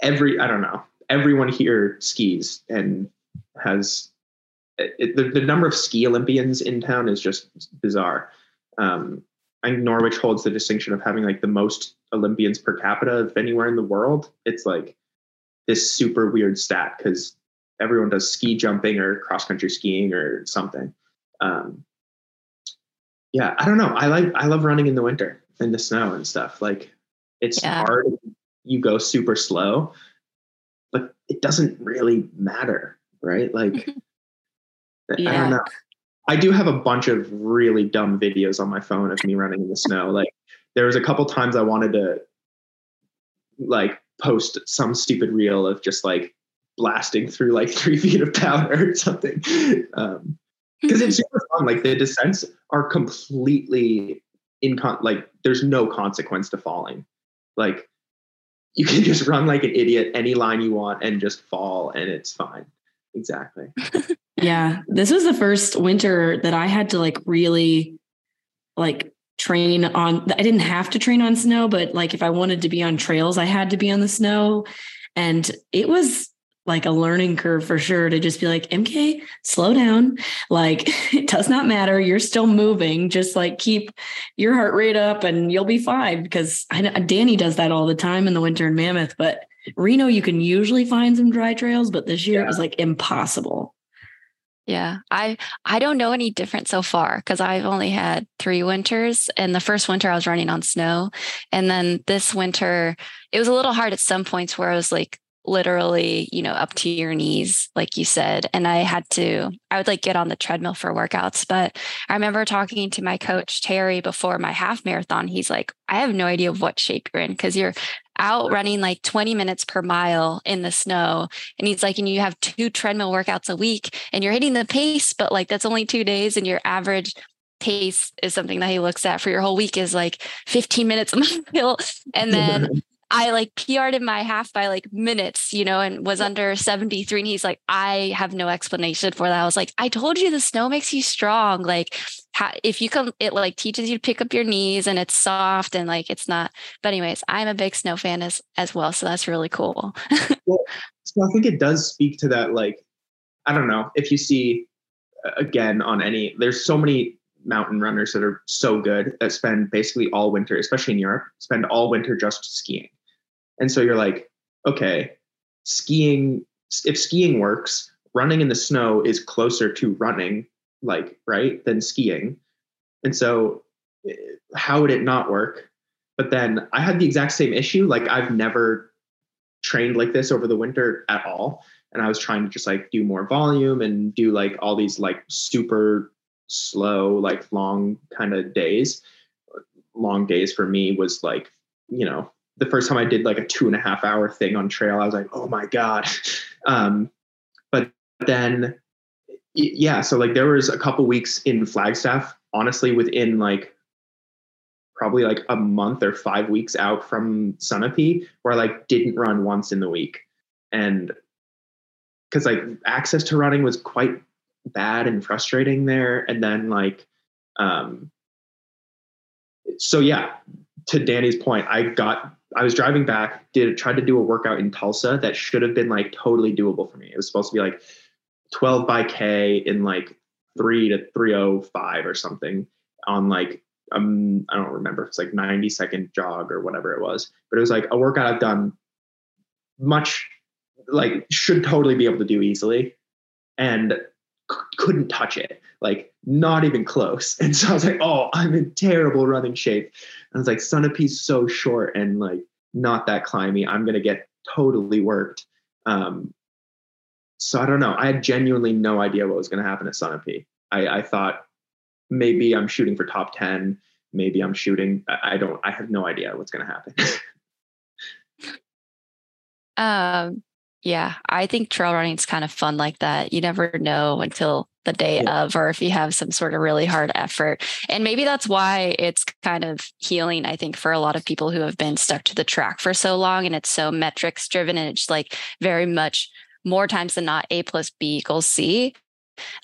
every I don't know. Everyone here skis and has it, the, the number of ski Olympians in town is just bizarre. Um, I think Norwich holds the distinction of having like the most Olympians per capita of anywhere in the world. It's like this super weird stat because everyone does ski jumping or cross country skiing or something. Um, yeah, I don't know. I like I love running in the winter in the snow and stuff. Like it's yeah. hard. You go super slow, but it doesn't really matter, right? Like yeah. I don't know. I do have a bunch of really dumb videos on my phone of me running in the snow. Like there was a couple times I wanted to like post some stupid reel of just like blasting through like [laughs] three feet of powder or something. Um, because it's [laughs] super fun. Like the descents are completely in con- like there's no consequence to falling. Like you can just run like an idiot any line you want and just fall and it's fine. Exactly. [laughs] yeah. This was the first winter that I had to like really like train on I didn't have to train on snow, but like if I wanted to be on trails, I had to be on the snow. And it was like a learning curve for sure to just be like, MK, slow down. Like [laughs] it does not matter. You're still moving. Just like keep your heart rate up and you'll be fine. Because I, Danny does that all the time in the winter in Mammoth. But Reno, you can usually find some dry trails, but this year yeah. it was like impossible. Yeah, I I don't know any different so far because I've only had three winters. And the first winter I was running on snow, and then this winter it was a little hard at some points where I was like literally, you know, up to your knees, like you said. And I had to, I would like get on the treadmill for workouts. But I remember talking to my coach, Terry, before my half marathon. He's like, I have no idea of what shape you're in because you're out running like 20 minutes per mile in the snow. And he's like, and you have two treadmill workouts a week and you're hitting the pace, but like that's only two days and your average pace is something that he looks at for your whole week is like 15 minutes a [laughs] mile. And then [laughs] I like PR'd in my half by like minutes, you know, and was under 73. And he's like, I have no explanation for that. I was like, I told you the snow makes you strong. Like, how, if you come, it like teaches you to pick up your knees and it's soft and like it's not. But, anyways, I'm a big snow fan as, as well. So that's really cool. [laughs] well, so I think it does speak to that. Like, I don't know if you see uh, again on any, there's so many mountain runners that are so good that spend basically all winter, especially in Europe, spend all winter just skiing. And so you're like, okay, skiing, if skiing works, running in the snow is closer to running, like, right, than skiing. And so eh, how would it not work? But then I had the exact same issue. Like, I've never trained like this over the winter at all. And I was trying to just like do more volume and do like all these like super slow, like long kind of days. Long days for me was like, you know, the first time I did like a two and a half hour thing on trail, I was like, oh my God. [laughs] Um, but then, yeah, so like there was a couple weeks in Flagstaff, honestly, within like probably like a month or five weeks out from Sunapee, where I like didn't run once in the week. And because like access to running was quite bad and frustrating there. And then like, um, so yeah, to Danny's point, I got I was driving back, did tried to do a workout in Tulsa that should have been like totally doable for me. It was supposed to be like 12 by K in like three to 305 or something on like um I don't remember if it's like 90 second jog or whatever it was, but it was like a workout I've done much like should totally be able to do easily and c- couldn't touch it. Like not even close. [laughs] And so i was like oh i'm in terrible running shape. And i was like Sunapee's so short and like not that climby. I'm gonna get totally worked. Um so i don't know. I had genuinely no idea what was going to happen at Sunapee. I, I thought maybe i'm shooting for top 10 maybe i'm shooting i don't i have no idea what's going to happen. [laughs] Um, yeah, I think trail running is kind of fun like that. You never know until the day Yeah. of, or if you have some sort of really hard effort. And maybe that's why it's kind of healing, I think, for a lot of people who have been stuck to the track for so long and it's so metrics driven and it's like very much more times than not A plus B equals C.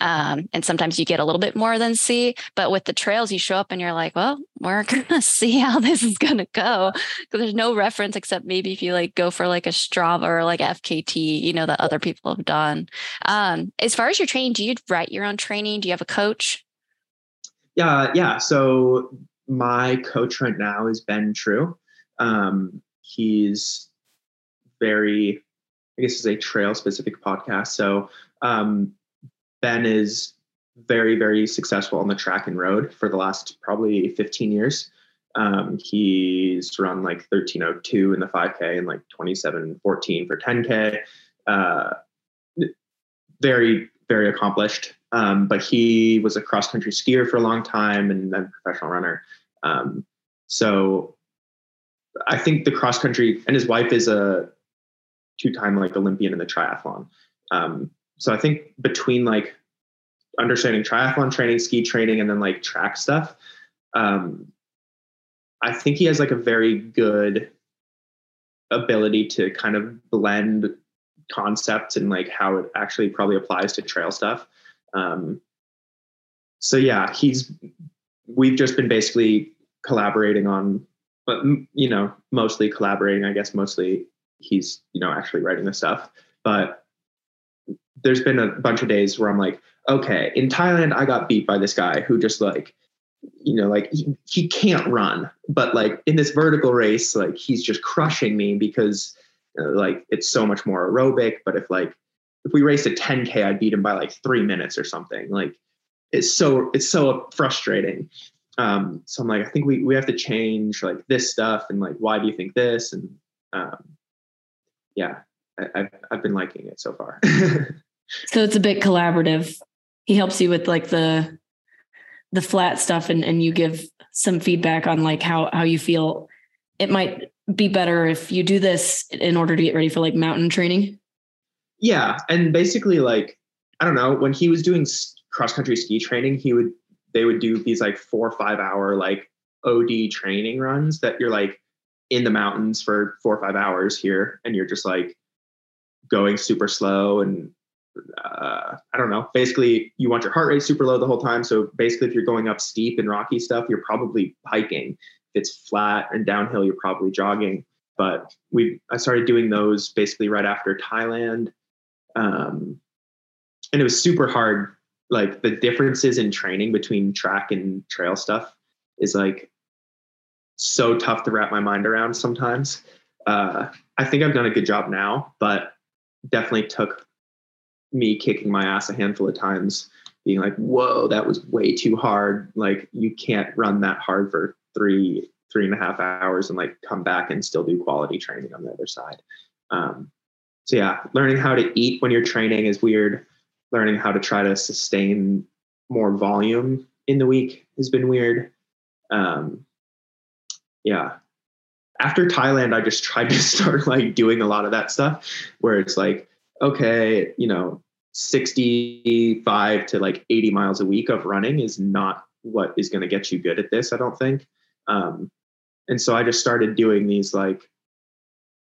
Um, and sometimes you get a little bit more than C, but with the trails, you show up and you're like, well, we're [laughs] gonna see how this is gonna go because there's no reference except maybe if you like go for like a Strava or like FKT, you know, that other people have done. Um, as far as your training, do you write your own training? Do you have a coach? Yeah, yeah. So my coach right now is Ben True. Um, he's very, I guess, is a trail specific podcast. So um, Ben is very, very successful on the track and road for the last probably 15 years. Um, he's run like 1302 in the 5K and like 2714 for 10K. Uh, very, very accomplished. Um, but he was a cross country skier for a long time and then professional runner. Um, so I think the cross country and his wife is a two time like Olympian in the triathlon. Um, so I think between like understanding triathlon training, ski training, and then like track stuff, um, I think he has like a very good ability to kind of blend concepts and like how it actually probably applies to trail stuff. Um, so yeah, he's we've just been basically collaborating on, but you know, mostly collaborating. I guess mostly he's you know actually writing the stuff, but there's been a bunch of days where I'm like, okay, in Thailand I got beat by this guy who just like you know like he, he can't run but like in this vertical race like he's just crushing me because uh, like it's so much more aerobic but if like if we raced a 10k i'd beat him by like three minutes or something. Like it's so it's so frustrating. Um so i'm like i think we we have to change like this stuff and like why do you think this? And um yeah I, I've, I've been liking it so far [laughs] So it's a bit collaborative. He helps you with like the the flat stuff and, and you give some feedback on like how how you feel it might be better if you do this in order to get ready for like mountain training. yeah and basically like i don't know when he was doing cross country ski training he would they would do these like four or five hour like od training runs that you're like in the mountains for four or five hours here and you're just like going super slow and uh, i don't know. Basically you want your heart rate super low the whole time. So basically if you're going up steep and rocky stuff you're probably hiking. If it's flat and downhill you're probably jogging. But we i started doing those basically right after thailand. Um, and it was super hard. Like the differences in training between track and trail stuff is like so tough to wrap my mind around sometimes. Uh, i think i've done a good job now but definitely took me kicking my ass a handful of times being like whoa that was way too hard. Like you can't run that hard for three three and a half hours and like come back and still do quality training on the other side. Um, so yeah learning how to eat when you're training is weird. Learning how to try to sustain more volume in the week has been weird. Um, yeah after thailand i just tried to [laughs] start like doing a lot of that stuff where it's like okay you know 65 to like 80 miles a week of running is not what is going to get you good at this i don't think. Um, and so i just started doing these like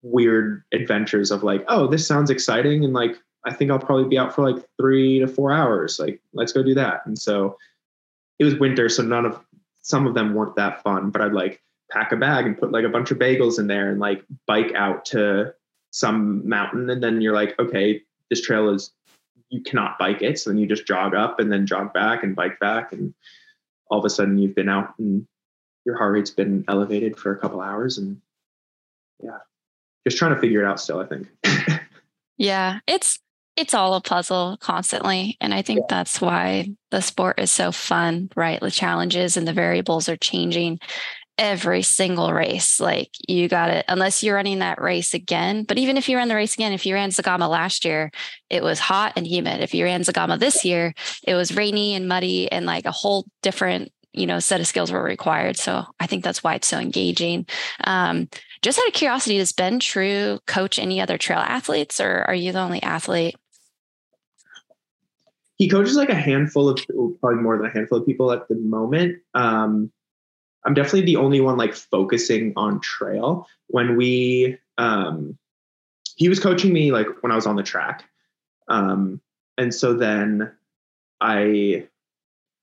weird adventures of like oh this sounds exciting and like i think i'll probably be out for like three to four hours like let's go do that. And so it was winter so none of some of them weren't that fun but i'd like pack a bag and put like a bunch of bagels in there and like bike out to some mountain. And then you're like okay this trail is you cannot bike it. So then you just jog up and then jog back and bike back. And all of a sudden you've been out and your heart rate's been elevated for a couple hours. And yeah just trying to figure it out still i think. [laughs] Yeah it's it's all a puzzle constantly. And i think yeah. that's why the sport is so fun right? The challenges and the variables are changing every single race. Like you got it, unless you're running that race again. But even if you ran the race again, if you ran Zegama last year, it was hot and humid. If you ran Zegama this year, it was rainy and muddy and like a whole different you know set of skills were required so i think that's why it's so engaging um, just out of curiosity does ben true coach any other trail athletes or are you the only athlete he coaches like a handful of probably more than a handful of people at the moment um, I'm definitely the only one like focusing on trail. When we, um, he was coaching me like when I was on the track. Um, and so then I,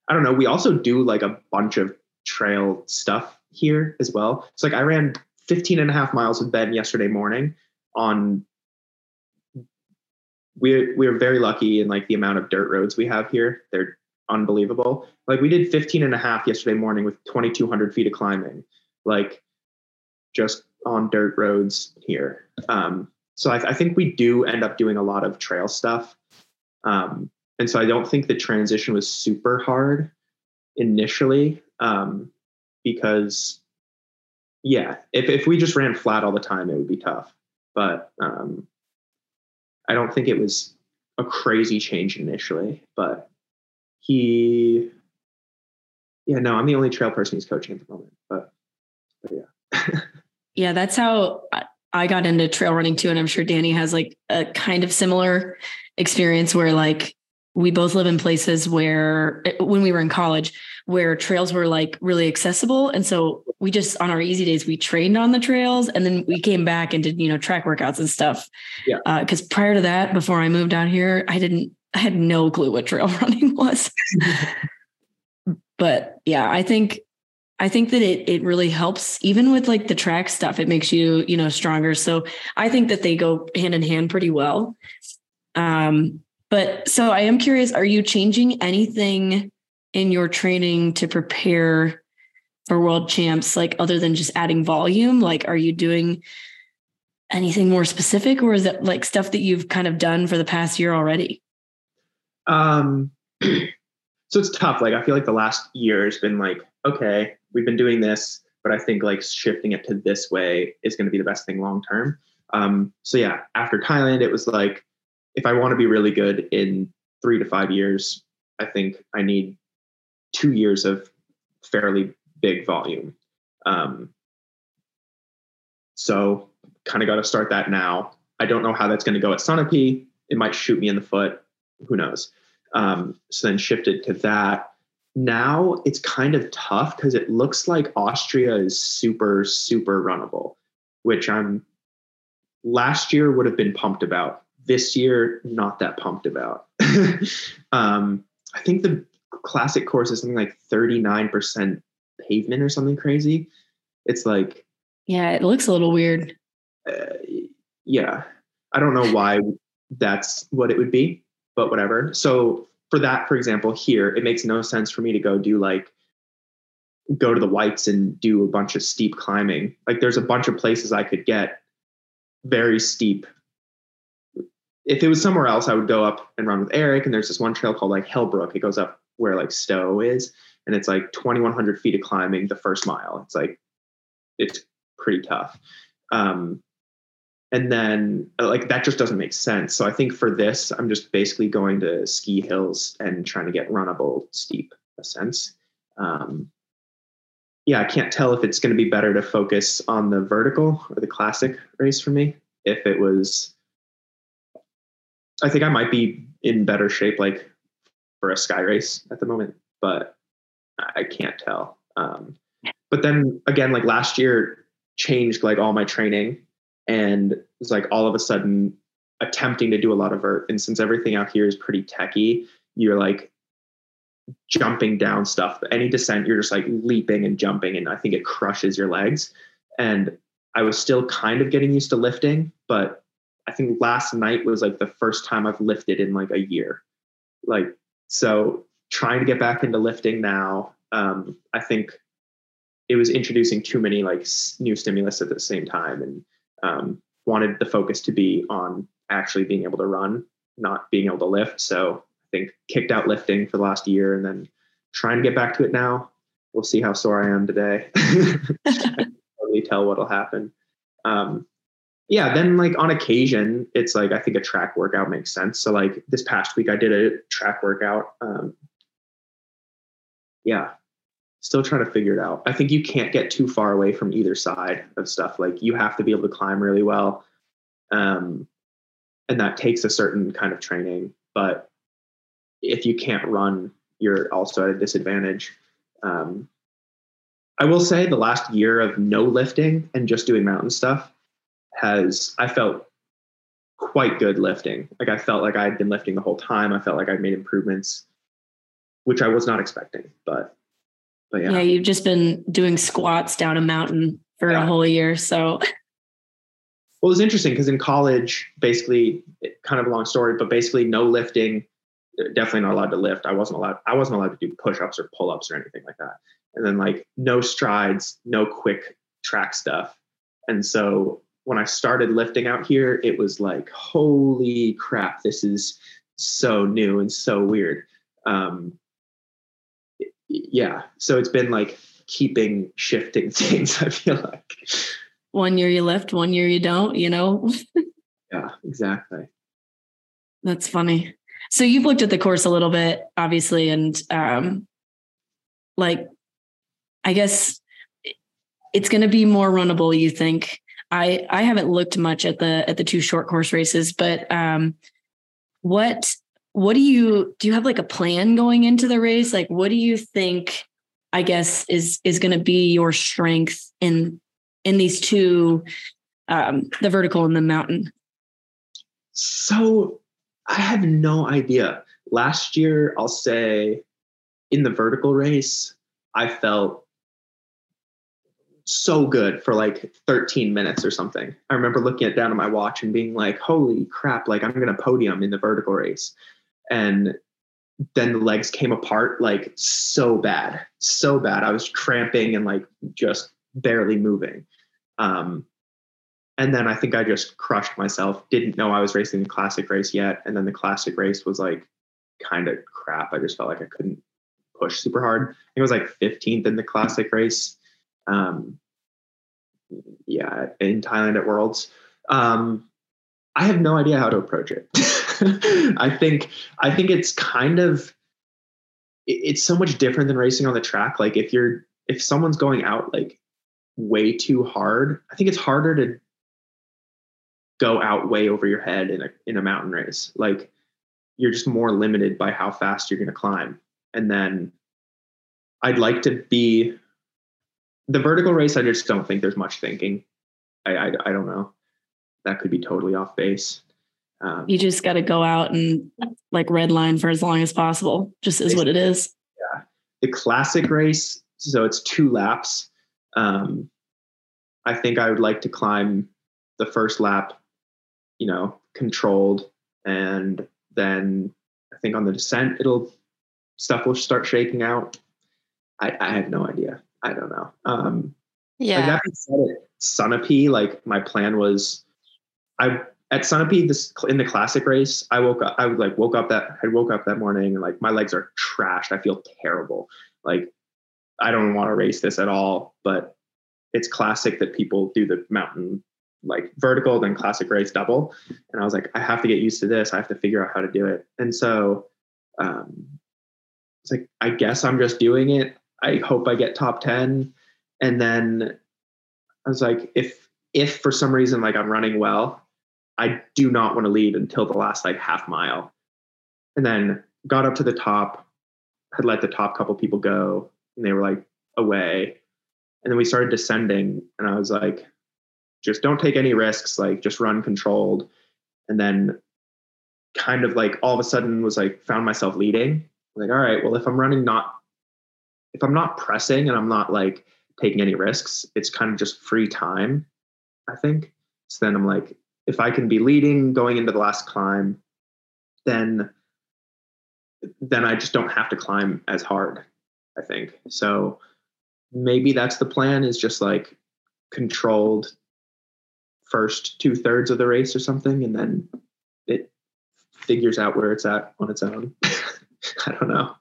I don't know, we also do like a bunch of trail stuff here as well. It's like I ran 15 and a half miles with Ben yesterday morning on we're we're very lucky in like the amount of dirt roads we have here. They're unbelievable. Like we did 15 and a half yesterday morning with 2,200 feet of climbing, like just on dirt roads here. Um, so I, I, think we do end up doing a lot of trail stuff. Um, and so I don't think the transition was super hard initially um, because, yeah, if, if we just ran flat all the time, it would be tough. But um, I don't think it was a crazy change initially, but he yeah no i'm the only trail person he's coaching at the moment but, but yeah. [laughs] Yeah that's how i got into trail running too and i'm sure danny has like a kind of similar experience where like we both live in places where when we were in college where trails were like really accessible and so we just on our easy days we trained on the trails and then we came back and did you know track workouts and stuff. Yeah. Because uh, prior to that before i moved out here i didn't I had no clue what trail [laughs] running was. but yeah, I think I think that it it really helps even with like the track stuff. It makes you, you know, stronger. So I think that they go hand in hand pretty well. Um, but so I am curious, are you changing anything in your training to prepare for world champs, like other than just adding volume? Like, are you doing anything more specific or is it like stuff that you've kind of done for the past year already? Um, [clears throat] so it's tough. Like I feel like the last year has been like, okay, we've been doing this, but I think like shifting it to this way is going to be the best thing long term. Um, so yeah, after Thailand, it was like, if I want to be really good in three to five years, I think I need two years of fairly big volume. Um, so kind of got to start that now. I don't know how that's going to go at Sunapee. It might shoot me in the foot. Who knows? Um, so then shifted to that. Now it's kind of tough because it looks like Austria is super, super runnable, which I'm last year would have been pumped about. This year, not that pumped about. [laughs] um, I think the classic course is something like 39% pavement or something crazy. It's like, yeah, it looks a little weird. Uh, yeah. I don't know why that's what it would be but whatever. So for that, for example, here, it makes no sense for me to go do like go to the whites and do a bunch of steep climbing. Like there's a bunch of places I could get very steep. If it was somewhere else, I would go up and run with Eric. And there's this one trail called like Hellbrook. It goes up where like Stowe is, and it's like 2,100 feet of climbing the first mile. It's like it's pretty tough. Um, and then uh, like that just doesn't make sense. So i think for this i'm just basically going to ski hills and trying to get runnable steep ascents. Um, yeah i can't tell if it's going to be better to focus on the vertical or the classic race for me. If it was i think i might be in better shape like for a sky race at the moment but i can't tell. Um, but then again like last year changed like all my training and it's like all of a sudden attempting to do a lot of vert and since everything out here is pretty techy you're like jumping down stuff. Any descent, you're just like leaping and jumping, and I think it crushes your legs. And I was still kind of getting used to lifting, but I think last night was like the first time I've lifted in like a year. Like, so trying to get back into lifting now, um, I think it was introducing too many like new stimulus at the same time and um, wanted the focus to be on actually being able to run, not being able to lift. So I think kicked out lifting for the last year and then trying to get back to it now. We'll see how sore I am today. [laughs] I really tell what'll happen. Um, yeah, then like on occasion, it's like I think a track workout makes sense. So like this past week, I did a track workout. Um, yeah, still trying to figure it out. I think you can't get too far away from either side of stuff. Like you have to be able to climb really well. Um, and that takes a certain kind of training. But if you can't run, you're also at a disadvantage. Um, I will say the last year of no lifting and just doing mountain stuff has, I felt quite good lifting. Like I felt like I'd been lifting the whole time. I felt like I'd made improvements, which I was not expecting. But but yeah. Yeah, you've just been doing squats down a mountain for yeah. a whole year. So well, it was interesting because in college, basically, kind of a long story, but basically, no lifting. Definitely not allowed to lift. I wasn't allowed. I wasn't allowed to do push-ups or pull-ups or anything like that. And then like no strides, no quick track stuff. And so when I started lifting out here, it was like, holy crap, this is so new and so weird. Um, yeah. So it's been like keeping shifting [laughs] things i feel like. One year you lift one year you don't you know? [laughs] Yeah exactly. That's funny. So you've looked at the course a little bit obviously and um like i guess it's going to be more runnable you think? I i haven't looked much at the at the two short course races but um what what do you do you have like a plan going into the race? Like what do you think i guess is is going to be your strength in in these two um the vertical and the mountain? So i have no idea. Last year i'll say in the vertical race i felt so good for like 13 minutes or something. I remember looking at down at my watch and being like, holy crap, like I'm gonna podium in the vertical race and then the legs came apart like so bad, so bad. I was cramping and like just barely moving. Um, and then I think I just crushed myself. Didn't know I was racing the classic race yet. And then the classic race was like kind of crap. I just felt like I couldn't push super hard. it was like 15th in the classic race. Um, yeah, in Thailand at Worlds. Um, I have no idea how to approach it. [laughs] [laughs] I think I think it's kind of it's so much different than racing on the track. Like if you're if someone's going out like way too hard, I think it's harder to go out way over your head in a in a mountain race. Like you're just more limited by how fast you're going to climb. And then I'd like to be the vertical race. I just don't think there's much thinking. I I, I don't know. That could be totally off base. Um, you just got to go out and like red line for as long as possible. Just is what it is. Yeah. The classic race, so it's two laps. Um, I think I would like to climb the first lap, you know, controlled, and then I think on the descent it'll stuff will start shaking out. I, I have no idea. I don't know. Um, yeah. Like that said, Sunapee, like my plan was, I at Sunapee, this in the classic race, I woke up. I would like woke up that I woke up that morning and like my legs are trashed. I feel terrible. Like I don't want to race this at all. But it's classic that people do the mountain like vertical then classic race double. And I was like, I have to get used to this. I have to figure out how to do it. And so um, it's like I guess I'm just doing it. I hope I get top ten. And then I was like, if if for some reason like I'm running well I do not want to lead until the last like half mile. And then got up to the top, had let the top couple people go, and they were like away. And then we started descending, and I was like, just don't take any risks, like just run controlled. And then kind of like all of a sudden was like found myself leading like, all right, well, if I'm running not, if I'm not pressing and I'm not like taking any risks, it's kind of just free time, I think. So then I'm like, if I can be leading going into the last climb, then then I just don't have to climb as hard, I think. So maybe that's the plan is just like controlled first two thirds of the race or something, and then it figures out where it's at on its own. [laughs] I don't know.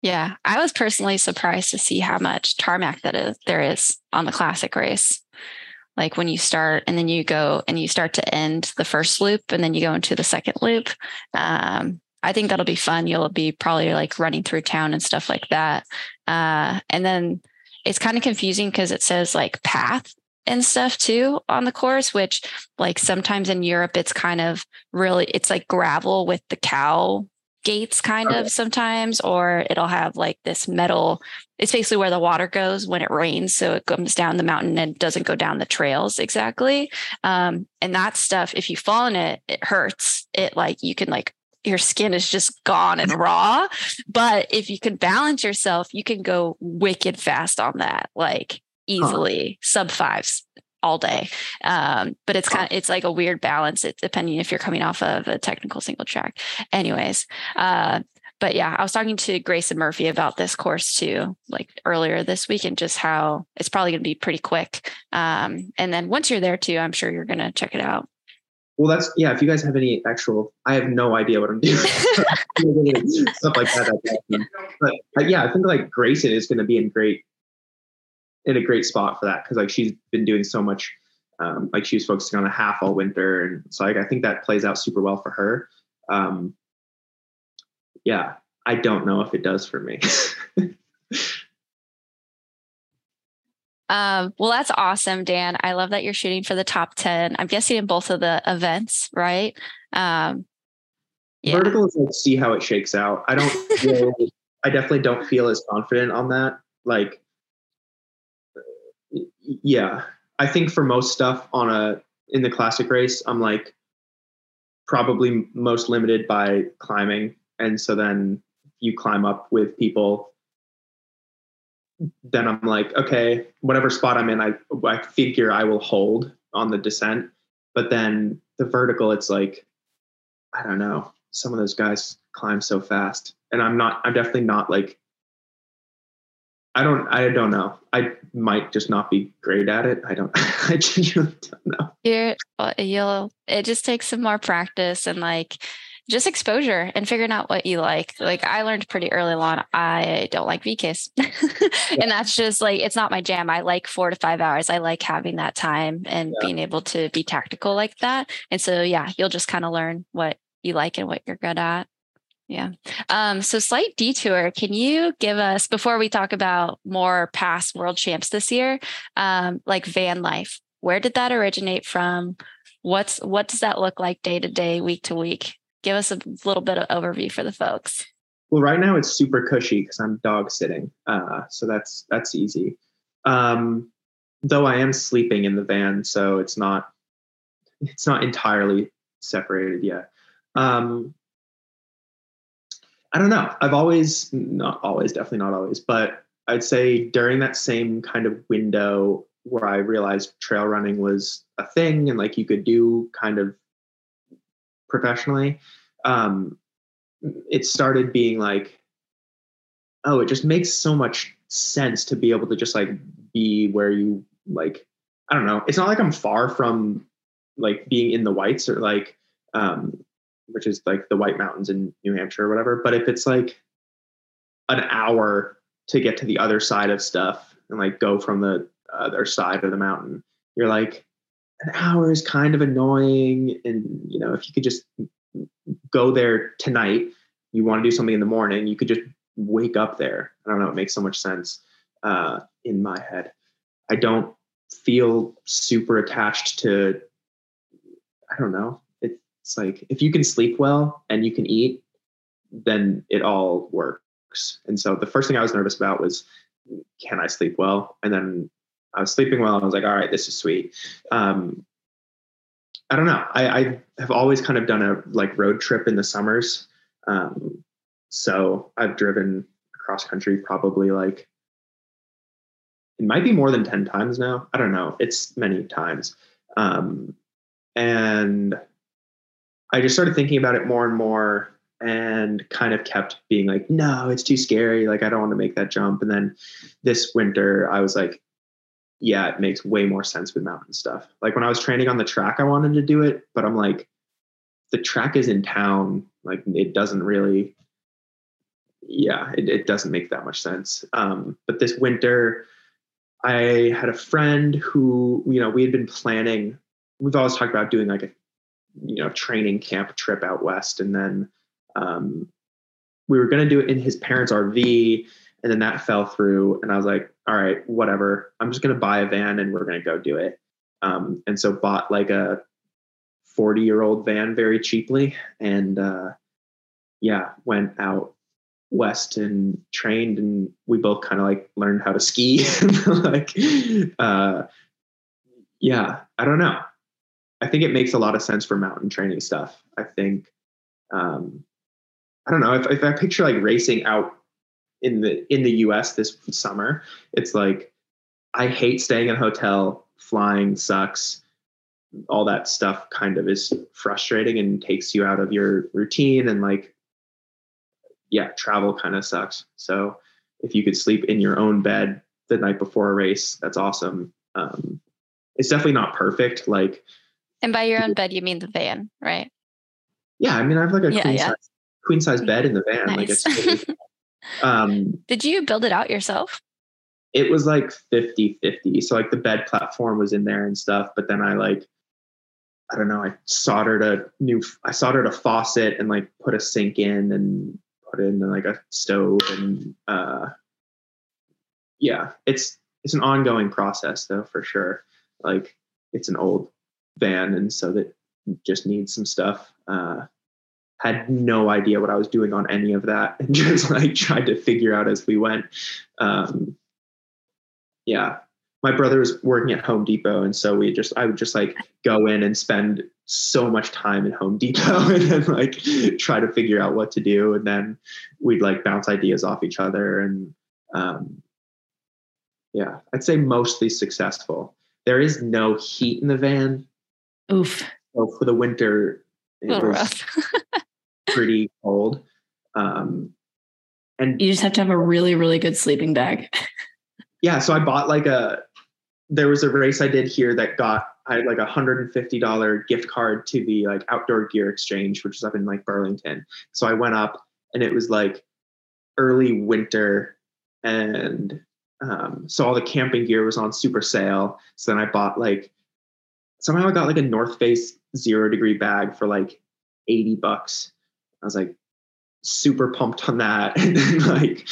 Yeah, I was personally surprised to see how much tarmac that is there is on the classic race. Like when you start and then you go and you start to end the first loop and then you go into the second loop. Um, I think that'll be fun. You'll be probably like running through town and stuff like that. Uh, and then it's kind of confusing because it says like path and stuff too on the course, which like sometimes in Europe, it's kind of really, it's like gravel with the cow gates kind okay. of sometimes, or it'll have like this metal. It's basically where the water goes when it rains. So it comes down the mountain and doesn't go down the trails exactly. Um, and that stuff, if you fall in it, it hurts. It like you can like your skin is just gone and raw. But if you can balance yourself, you can go wicked fast on that, like easily, huh. sub fives all day. Um, but it's kind of it's like a weird balance. It's depending if you're coming off of a technical single track. Anyways, uh, but yeah, I was talking to Grayson Murphy about this course too, like earlier this week, and just how it's probably going to be pretty quick. Um, and then once you're there too, I'm sure you're going to check it out. Well, that's yeah. If you guys have any actual, I have no idea what I'm doing. [laughs] [laughs] Stuff like that. But uh, yeah, I think like Grayson is going to be in great, in a great spot for that because like she's been doing so much. Um, like she was focusing on a half all winter, and so like I think that plays out super well for her. Um, yeah, I don't know if it does for me. [laughs] Um, well, that's awesome, Dan. I love that you're shooting for the top 10. I'm guessing in both of the events, right? Um, yeah. Vertical is like see how it shakes out. I don't [laughs] feel, I definitely don't feel as confident on that. Like, yeah, I think for most stuff on a in the classic race, I'm like probably most limited by climbing, and so then you climb up with people then I'm like, okay, whatever spot I'm in, I I figure I will hold on the descent. But then the vertical, it's like, I don't know. Some of those guys climb so fast, and I'm not. I'm definitely not like. I don't. I don't know. I might just not be great at it. I don't. [laughs] I genuinely don't know. You're, you'll. It just takes some more practice and like just exposure and figuring out what you like. Like I learned pretty early on, I don't like VKs. yeah. [laughs] And that's just like, it's not my jam. I like four to five hours. I like having that time and yeah. being able to be tactical like that. And so, yeah, you'll just kind of learn what you like and what you're good at. Yeah. Um, so slight detour. Can you give us before we talk about more past world champs this year, um, like van life? Where did that originate from? What's what does that look like day to day, week to week? give us a little bit of overview for the folks. Well, right now it's super cushy because I'm dog sitting, uh, so that's that's easy. Um, though I am sleeping in the van, so it's not it's not entirely separated yet. Um, I don't know. I've always not always, definitely not always, but I'd say during that same kind of window where I realized trail running was a thing and like you could do kind of professionally, um, it started being like, oh, it just makes so much sense to be able to just like be where you like. I don't know. It's not like I'm far from like being in the whites or like, um, which is like the White Mountains in New Hampshire or whatever. But if it's like an hour to get to the other side of stuff and like go from the other side of the mountain, you're like, an hour is kind of annoying. And, you know, if you could just go there tonight, you want to do something in the morning, you could just wake up there. I don't know. It makes so much sense uh, in my head. I don't feel super attached to, I don't know. It's like if you can sleep well and you can eat, then it all works. And so the first thing I was nervous about was, can I sleep well? And then I was sleeping well. and I was like, all right, this is sweet. Um, I don't know. I, I, have always kind of done a like road trip in the summers. Um, so I've driven across country probably like it might be more than 10 times now. I don't know. It's many times. Um, and I just started thinking about it more and more and kind of kept being like, no, it's too scary. Like, I don't want to make that jump. And then this winter, I was like, yeah, it makes way more sense with mountain stuff. Like, when I was training on the track, I wanted to do it, but I'm like, the track is in town. Like, it doesn't really, yeah, it, it doesn't make that much sense. Um, but this winter, I had a friend who, you know, we had been planning, we've always talked about doing like a, you know, training camp trip out west. And then um, we were going to do it in his parents' RV. And then that fell through. And I was like, all right, whatever. I'm just going to buy a van and we're going to go do it. Um, and so bought like a 40 year old van very cheaply. And uh, yeah, went out west and trained and we both kind of like learned how to ski [laughs] like uh yeah i don't know i think it makes a lot of sense for mountain training stuff i think um i don't know if, if i picture like racing out in the in the us this summer it's like i hate staying in a hotel flying sucks all that stuff kind of is frustrating and takes you out of your routine and like yeah, travel kind of sucks. So if you could sleep in your own bed the night before a race, that's awesome. Um, it's definitely not perfect. Like, and by your own bed, you mean the van, right? Yeah, I mean, I have like a yeah, queen, yeah. Size, queen size bed in the van. Nice. Like, it's [laughs] um, did you build it out yourself? It was like 50 50. So, like, the bed platform was in there and stuff, but then I like, I don't know, I soldered a new, I soldered a faucet and like put a sink in and put in like a stove and uh, yeah, it's it's an ongoing process though for sure. Like it's an old van, and so that just needs some stuff. Uh, had no idea what I was doing on any of that, [laughs] and just like tried to figure out as we went. Um, yeah, my brother was working at Home Depot, and so we just I would just like go in and spend so much time in Home Depot [laughs] and then like try to figure out what to do, and then we'd like bounce ideas off each other, and um, yeah, I'd say mostly successful. There is no heat in the van. Oof. So for the winter, it was [laughs] pretty cold. Um, and you just have to have a really, really good sleeping bag. [laughs] yeah, so I bought like a there was a race I did here that got I had like a hundred and fifty dollar gift card to the like outdoor gear exchange, which is up in like Burlington. So I went up and it was like early winter and um, so all the camping gear was on super sale. So then I bought like somehow I got like a North Face zero degree bag for like 80 bucks. I was like super pumped on that. [laughs] And then like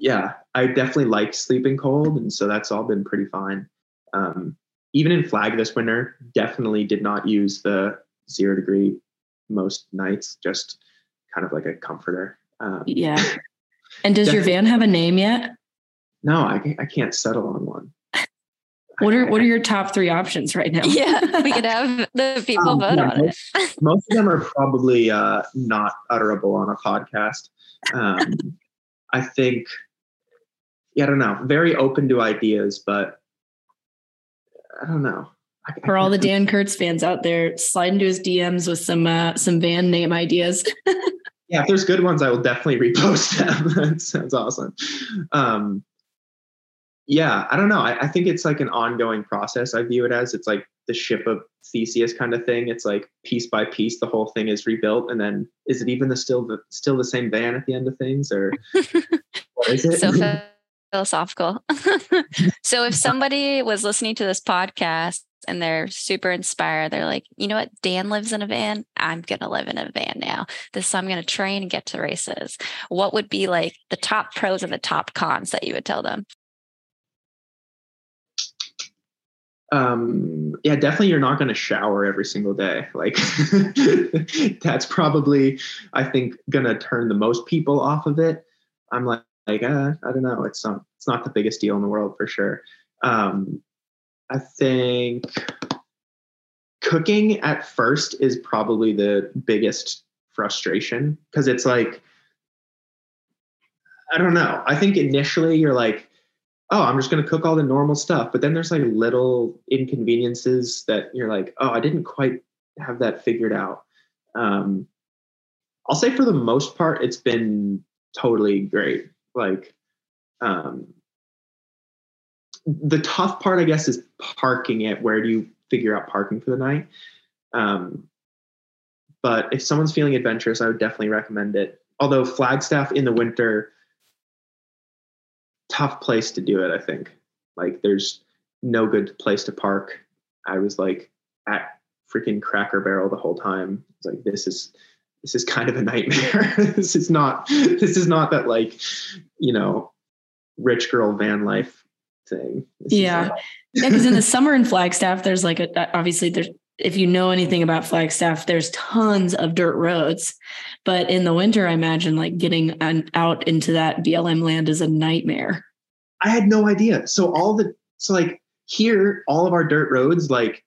yeah, I definitely like sleeping cold, and so that's all been pretty fine. Um, even in flag this winter, definitely did not use the zero degree most nights. Just kind of like a comforter. Um, yeah. And does your van have a name yet? No, I, I can't settle on one. What are what are your top three options right now? Yeah, [laughs] we could have the people um, vote yeah, on most, it. most of them are probably uh, not utterable on a podcast. Um, I think yeah, I don't know. Very open to ideas, but I don't know. I, For I all the Dan Curts fans out there, slide into his DMs with some uh, some van name ideas. [laughs] yeah, if there's good ones, I will definitely repost them. [laughs] that sounds awesome. Um, yeah, I don't know. I, I, think it's like an ongoing process. I view it as it's like the ship of Theseus kind of thing. It's like piece by piece, the whole thing is rebuilt, and then is it even the still the still the same van at the end of things, or [laughs] what is it? So [laughs] philosophical. [laughs] so if somebody was listening to this podcast and they're super inspired, they're like, you know what? Dan lives in a van. I'm going to live in a van now. This I'm going to train and get to races. What would be like the top pros and the top cons that you would tell them? Um yeah definitely you're not going to shower every single day like [laughs] that's probably i think going to turn the most people off of it i'm like like uh, I don't know. It's not it's not the biggest deal in the world for sure. Um, I think cooking at first is probably the biggest frustration because it's like I don't know. I think initially you're like, oh, I'm just going to cook all the normal stuff. But then there's like little inconveniences that you're like, oh, I didn't quite have that figured out. Um, I'll say for the most part, it's been totally great. Like, um, the tough part, I guess, is parking it. Where do you figure out parking for the night? Um, but if someone's feeling adventurous, I would definitely recommend it. Although Flagstaff in the winter, tough place to do it. I think like there's no good place to park. I was like at freaking Cracker Barrel the whole time. It's like this is this is kind of a nightmare. [laughs] this is not this is not that like you know rich girl van life thing. This yeah, like, yeah. Because in the [laughs] summer in Flagstaff, there's like a obviously there's if you know anything about Flagstaff, there's tons of dirt roads. But in the winter, I imagine like getting an, out into that BLM land is a nightmare. I had no idea. So all the so like here, all of our dirt roads, like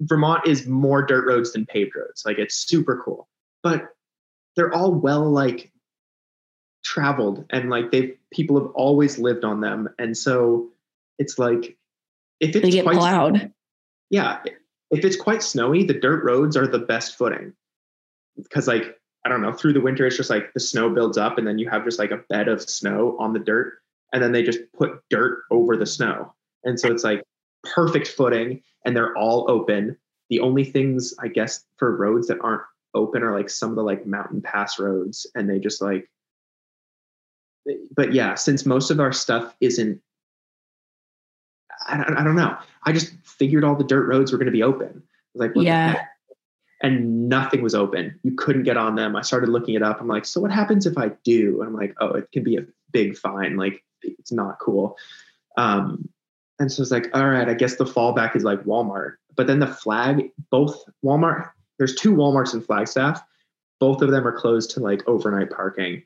Vermont is more dirt roads than paved roads. Like it's super cool. But they're all well like traveled and like they've people have always lived on them. And so it's like if it's they get quite, plowed. Yeah if it's quite snowy, the dirt roads are the best footing because like I don't know, through the winter it's just like the snow builds up and then you have just like a bed of snow on the dirt and then they just put dirt over the snow. And so it's like perfect footing and they're all open. The only things I guess for roads that aren't open are like some of the like mountain pass roads and they just like but yeah, since most of our stuff isn't I, I don't know. I just figured all the dirt roads were going to be open. like, yeah. And nothing was open. You couldn't get on them. I started looking it up. I'm like, so what happens if I do? And I'm like, oh, it can be a big fine. Like, it's not cool. Um, and so it's like, all right, I guess the fallback is like Walmart. But then the flag, both Walmart, there's two Walmarts in Flagstaff. Both of them are closed to like overnight parking.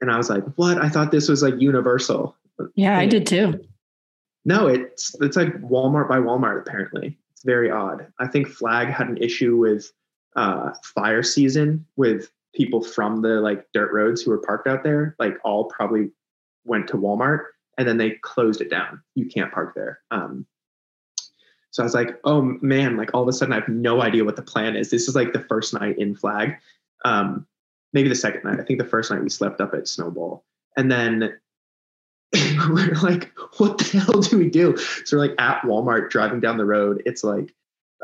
And I was like, what? I thought this was like universal. Yeah, and I did too. No, it's it's like Walmart by Walmart. Apparently, it's very odd. I think Flag had an issue with uh, fire season with people from the like dirt roads who were parked out there. Like all probably went to Walmart, and then they closed it down. You can't park there. Um, so I was like, oh man, like all of a sudden I have no idea what the plan is. This is like the first night in Flag. Um, maybe the second night. I think the first night we slept up at Snowbowl. And then [laughs] we're like, what the hell do we do? So we're like at Walmart driving down the road. It's like,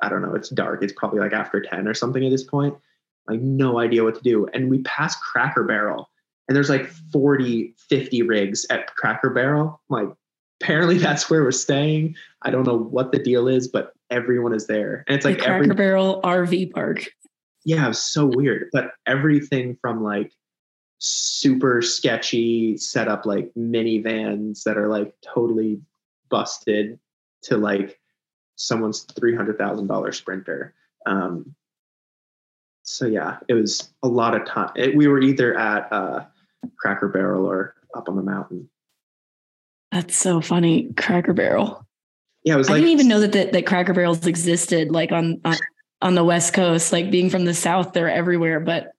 I don't know, it's dark. It's probably like after 10 or something at this point. Like, no idea what to do. And we pass Cracker Barrel, and there's like 40, 50 rigs at Cracker Barrel. like, apparently [laughs] that's where we're staying. I don't know what the deal is, but everyone is there. And it's like the Cracker every, Barrel RV park. Yeah, it so weird. But everything from like super sketchy set up like minivans that are like totally busted to like someone's $300,000 sprinter. Um, so yeah, it was a lot of time. It, we were either at uh, Cracker Barrel or up on the mountain. That's so funny, Cracker Barrel. Yeah, it was. I didn't even know that, that that Cracker Barrels existed, like on, on on the West Coast. Like being from the South, they're everywhere. But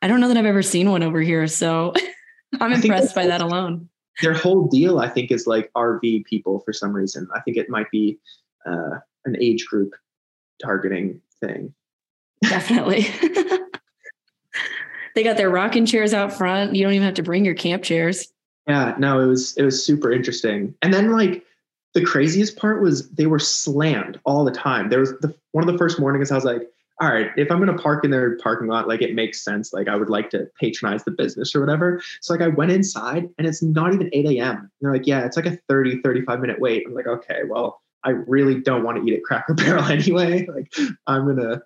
I don't know that I've ever seen one over here. So [laughs] I'm impressed by that alone. Their whole deal, I think, is like RV people for some reason. I think it might be uh, an age group targeting thing. Definitely. [laughs] [laughs] they got their rocking chairs out front. You don't even have to bring your camp chairs. Yeah, no, it was it was super interesting. And then like the craziest part was they were slammed all the time. There was the one of the first mornings I was like, all right, if I'm going to park in their parking lot, like it makes sense. Like I would like to patronize the business or whatever. So like I went inside and it's not even 8 a.m. They're like, yeah, it's like a 30, 35 minute wait. I'm like, okay, well, I really don't want to eat at Cracker [laughs] Barrel anyway. Like I'm gonna,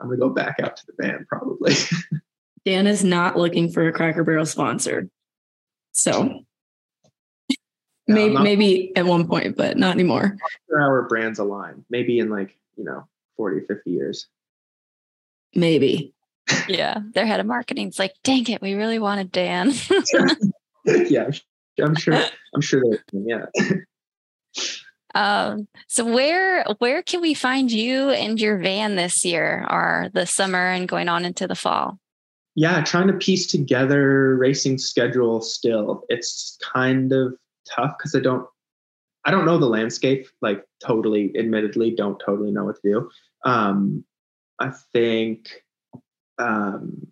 I'm gonna go back out to the van probably. [laughs] Dan is not looking for a Cracker Barrel sponsor. So maybe not, maybe at one point, but not anymore. Sure our brands align. Maybe in like, you know, 40, 50 years. Maybe. Yeah. Their head of marketing is like, dang it, we really wanted Dan. [laughs] yeah. I'm sure. I'm sure that, yeah. Um, so where where can we find you and your van this year or the summer and going on into the fall? Yeah, trying to piece together racing schedule still. It's kind of tough because I don't I don't know the landscape, like totally, admittedly, don't totally know what to do. Um, I think um,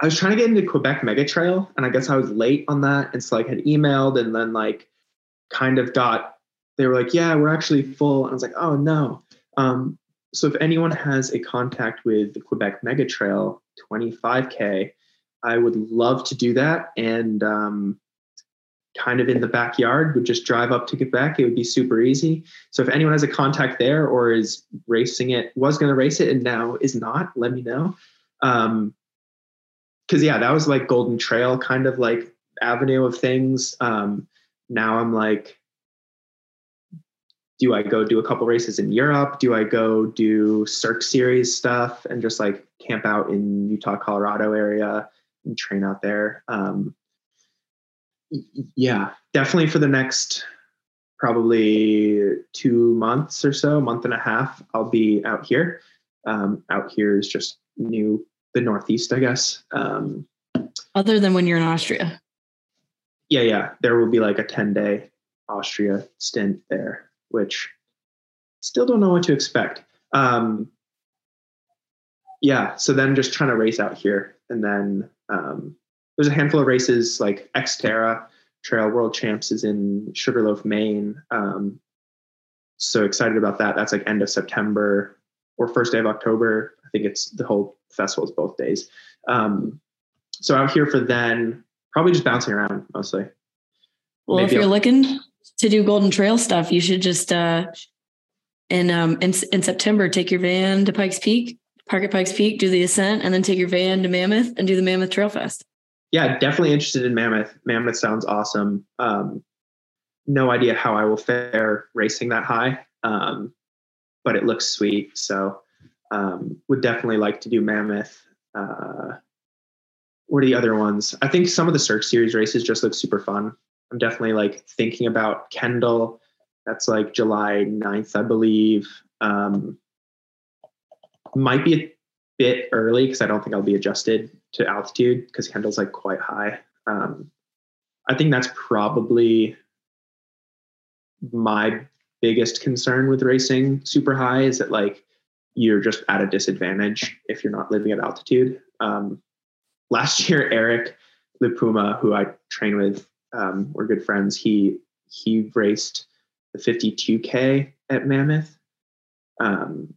I was trying to get into Quebec Mega Trail, and I guess I was late on that. And so like had emailed and then like kind of got they were like, yeah, we're actually full. And I was like, oh no. Um, so if anyone has a contact with the Quebec Mega Trail 25K, I would love to do that. And um, kind of in the backyard, would just drive up to Quebec. It would be super easy. So if anyone has a contact there or is racing it, was going to race it and now is not, let me know. Um, cause yeah, that was like Golden Trail kind of like avenue of things. Um, now I'm like, do I go do a couple races in Europe? Do I go do Cirque Series stuff and just like camp out in Utah, Colorado area and train out there? Um, yeah, definitely for the next probably two months or so, month and a half, I'll be out here. Um, out here is just new, the Northeast, I guess. Um, Other than when you're in Austria. Yeah, yeah. There will be like a 10 day Austria stint there which still don't know what to expect. Um, yeah, so then just trying to race out here, and then um, there's a handful of races like Xterra Trail World Champs is in Sugarloaf, Maine. Um, so excited about that. That's like end of September or first day of October. I think it's the whole festival is both days. Um, so out here for then, probably just bouncing around mostly. Well, Maybe if you're I'll, looking to do Golden Trail stuff, you should just uh, in um in in September take your van to Pikes Peak, park at Pikes Peak, do the ascent, and then take your van to Mammoth and do the Mammoth Trail Fest. Yeah, definitely interested in Mammoth. Mammoth sounds awesome. Um, no idea how I will fare racing that high, um, but it looks sweet. So um, would definitely like to do Mammoth. Uh, what are the other ones? I think some of the Cirque Series races just look super fun. I'm definitely like thinking about Kendall. That's like July 9th, I believe. Um, might be a bit early because I don't think I'll be adjusted to altitude because Kendall's like quite high. Um, I think that's probably my biggest concern with racing super high is that like you're just at a disadvantage if you're not living at altitude. Um, last [laughs] year, Eric Lipuma, who I train with um, we're good friends. He he raced the 52k at Mammoth. Um,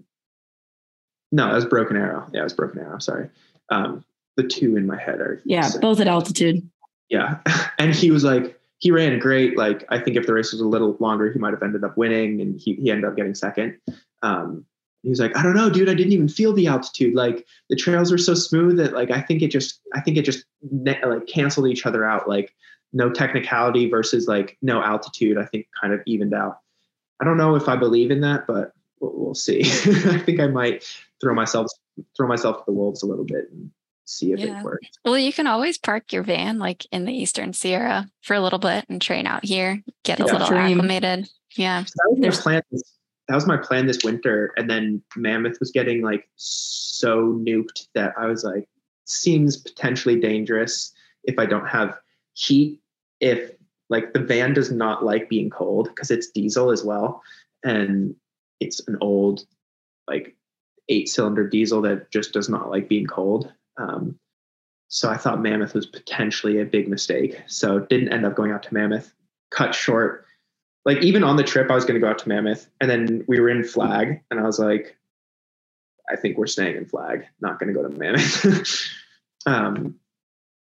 no, that was Broken Arrow. Yeah, it was Broken Arrow. Sorry. Um, the two in my head are yeah, both at altitude. Yeah, [laughs] and he was like he ran great. Like I think if the race was a little longer, he might have ended up winning, and he he ended up getting second. Um, was like, I don't know, dude. I didn't even feel the altitude. Like the trails were so smooth that like I think it just I think it just like canceled each other out. Like no technicality versus like no altitude, I think kind of evened out. I don't know if I believe in that, but we'll, we'll see. [laughs] I think I might throw myself throw myself to the wolves a little bit and see if yeah. it works. Well, you can always park your van like in the Eastern Sierra for a little bit and train out here, get yeah, a little dream. acclimated. Yeah. So that was my plan. That was my plan this winter, and then Mammoth was getting like so nuked that I was like, seems potentially dangerous if I don't have heat if like the van does not like being cold because it's diesel as well and it's an old like eight cylinder diesel that just does not like being cold um, so i thought mammoth was potentially a big mistake so didn't end up going out to mammoth. Cut short. Like even on the trip i was going to go out to mammoth and then we were in flag and i was like i think we're staying in flag not going to go to mammoth. [laughs] Um,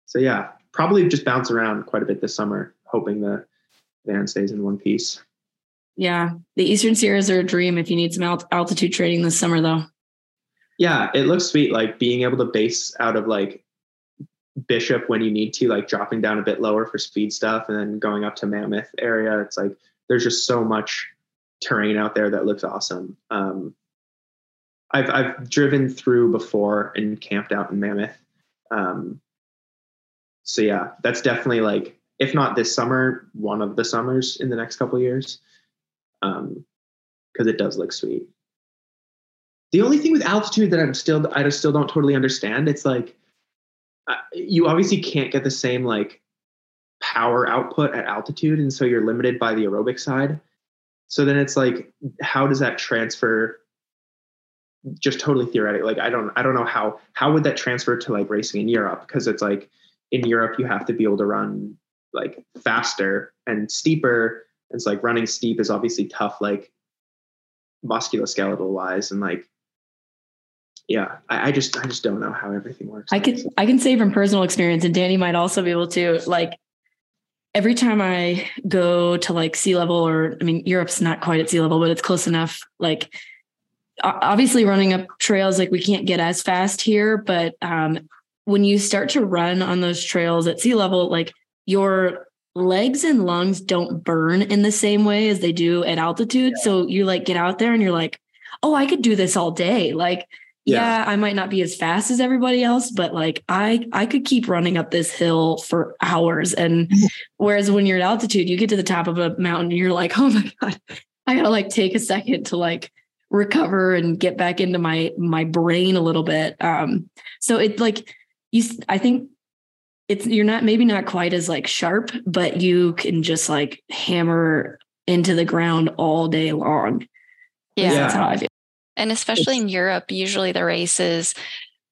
so yeah probably just bounce around quite a bit this summer, hoping the van stays in one piece. Yeah, the Eastern Sierras are a dream if you need some alt- altitude training this summer, though. Yeah, it looks sweet. Like being able to base out of like Bishop when you need to, like dropping down a bit lower for speed stuff, and then going up to Mammoth area. It's like there's just so much terrain out there that looks awesome. Um, I've I've driven through before and camped out in Mammoth. Um, so yeah, that's definitely like if not this summer, one of the summers in the next couple years, um, because it does look sweet. The only thing with altitude that I'm still I still don't totally understand. It's like uh, you obviously can't get the same like power output at altitude, and so you're limited by the aerobic side. So then it's like, how does that transfer? Just totally theoretic. Like I don't, I don't know how how would that transfer to like racing in Europe because it's like in Europe you have to be able to run like faster and steeper. It's like running steep is obviously tough, like musculoskeletal wise, and like yeah, I, I, just I just don't know how everything works. I can I can say from personal experience, and Danny might also be able to. Like every time I go to like sea level, or I mean, Europe's not quite at sea level, but it's close enough. Like obviously, running up trails, like we can't get as fast here, but um, when you start to run on those trails at sea level, like your legs and lungs don't burn in the same way as they do at altitude. Yeah. So you like get out there and you're like, oh, I could do this all day. Like yeah. yeah. i might not be as fast as everybody else but like i i could keep running up this hill for hours and [laughs] whereas when you're at altitude you get to the top of a mountain and you're like oh my god i gotta like take a second to like recover and get back into my my brain a little bit um so it like you i think it's you're not maybe not quite as like sharp but you can just like hammer into the ground all day long yeah that's how i feel and especially in Europe, usually the races,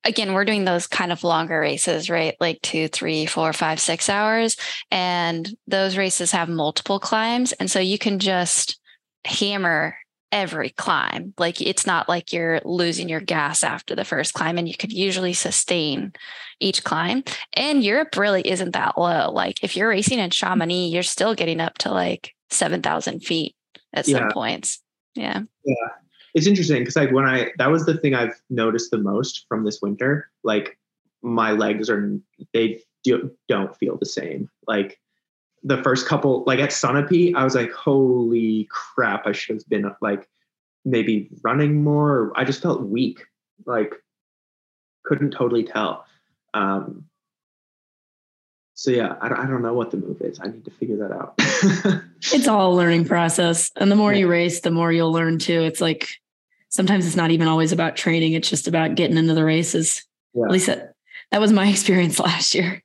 again, we're doing those kind of longer races, right? Like two, three, four, five, six hours. And those races have multiple climbs. And so you can just hammer every climb. Like it's not like you're losing your gas after the first climb, and you could usually sustain each climb. And Europe really isn't that low. Like if you're racing in Chamonix, you're still getting up to like 7,000 feet at some points. Yeah. Yeah it's interesting because like when I that was the thing I've noticed the most from this winter. Like my legs are they do, don't feel the same. Like the first couple, like at Sunapee, I was like, holy crap! I should have been like maybe running more. I just felt weak. Like couldn't totally tell. Um, so yeah, I, I don't know what the move is. I need to figure that out. [laughs] it's all a learning process, and the more yeah. you race, the more you'll learn too. It's like sometimes it's not even always about training. It's just about getting into the races. Yeah. At least that, that was my [laughs] experience last year.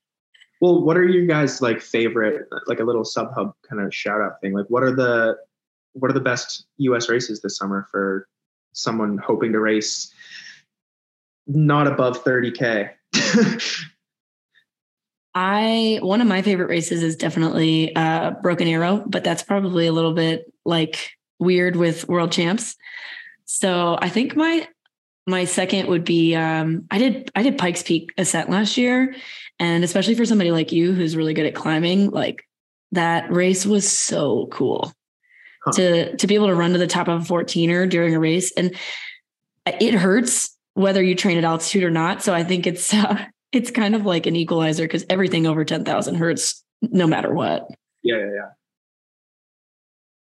Well, what are your guys like favorite, like a little Subhub kind of shout out thing? Like what are the, what are the best US races this summer for someone hoping to race not above 30K? [laughs] I one of my favorite races is definitely uh, Broken Arrow, but that's probably a little bit like weird with world champs. So I think my my second would be um, I did I did Pikes Peak ascent last year, and especially for somebody like you who's really good at climbing, like that race was so cool huh. to to be able to run to the top of a 14er during a race, and it hurts whether you train at altitude or not. So I think it's [laughs] uh, it's kind of like an equalizer because everything over ten thousand hurts no matter what. Yeah, yeah, yeah.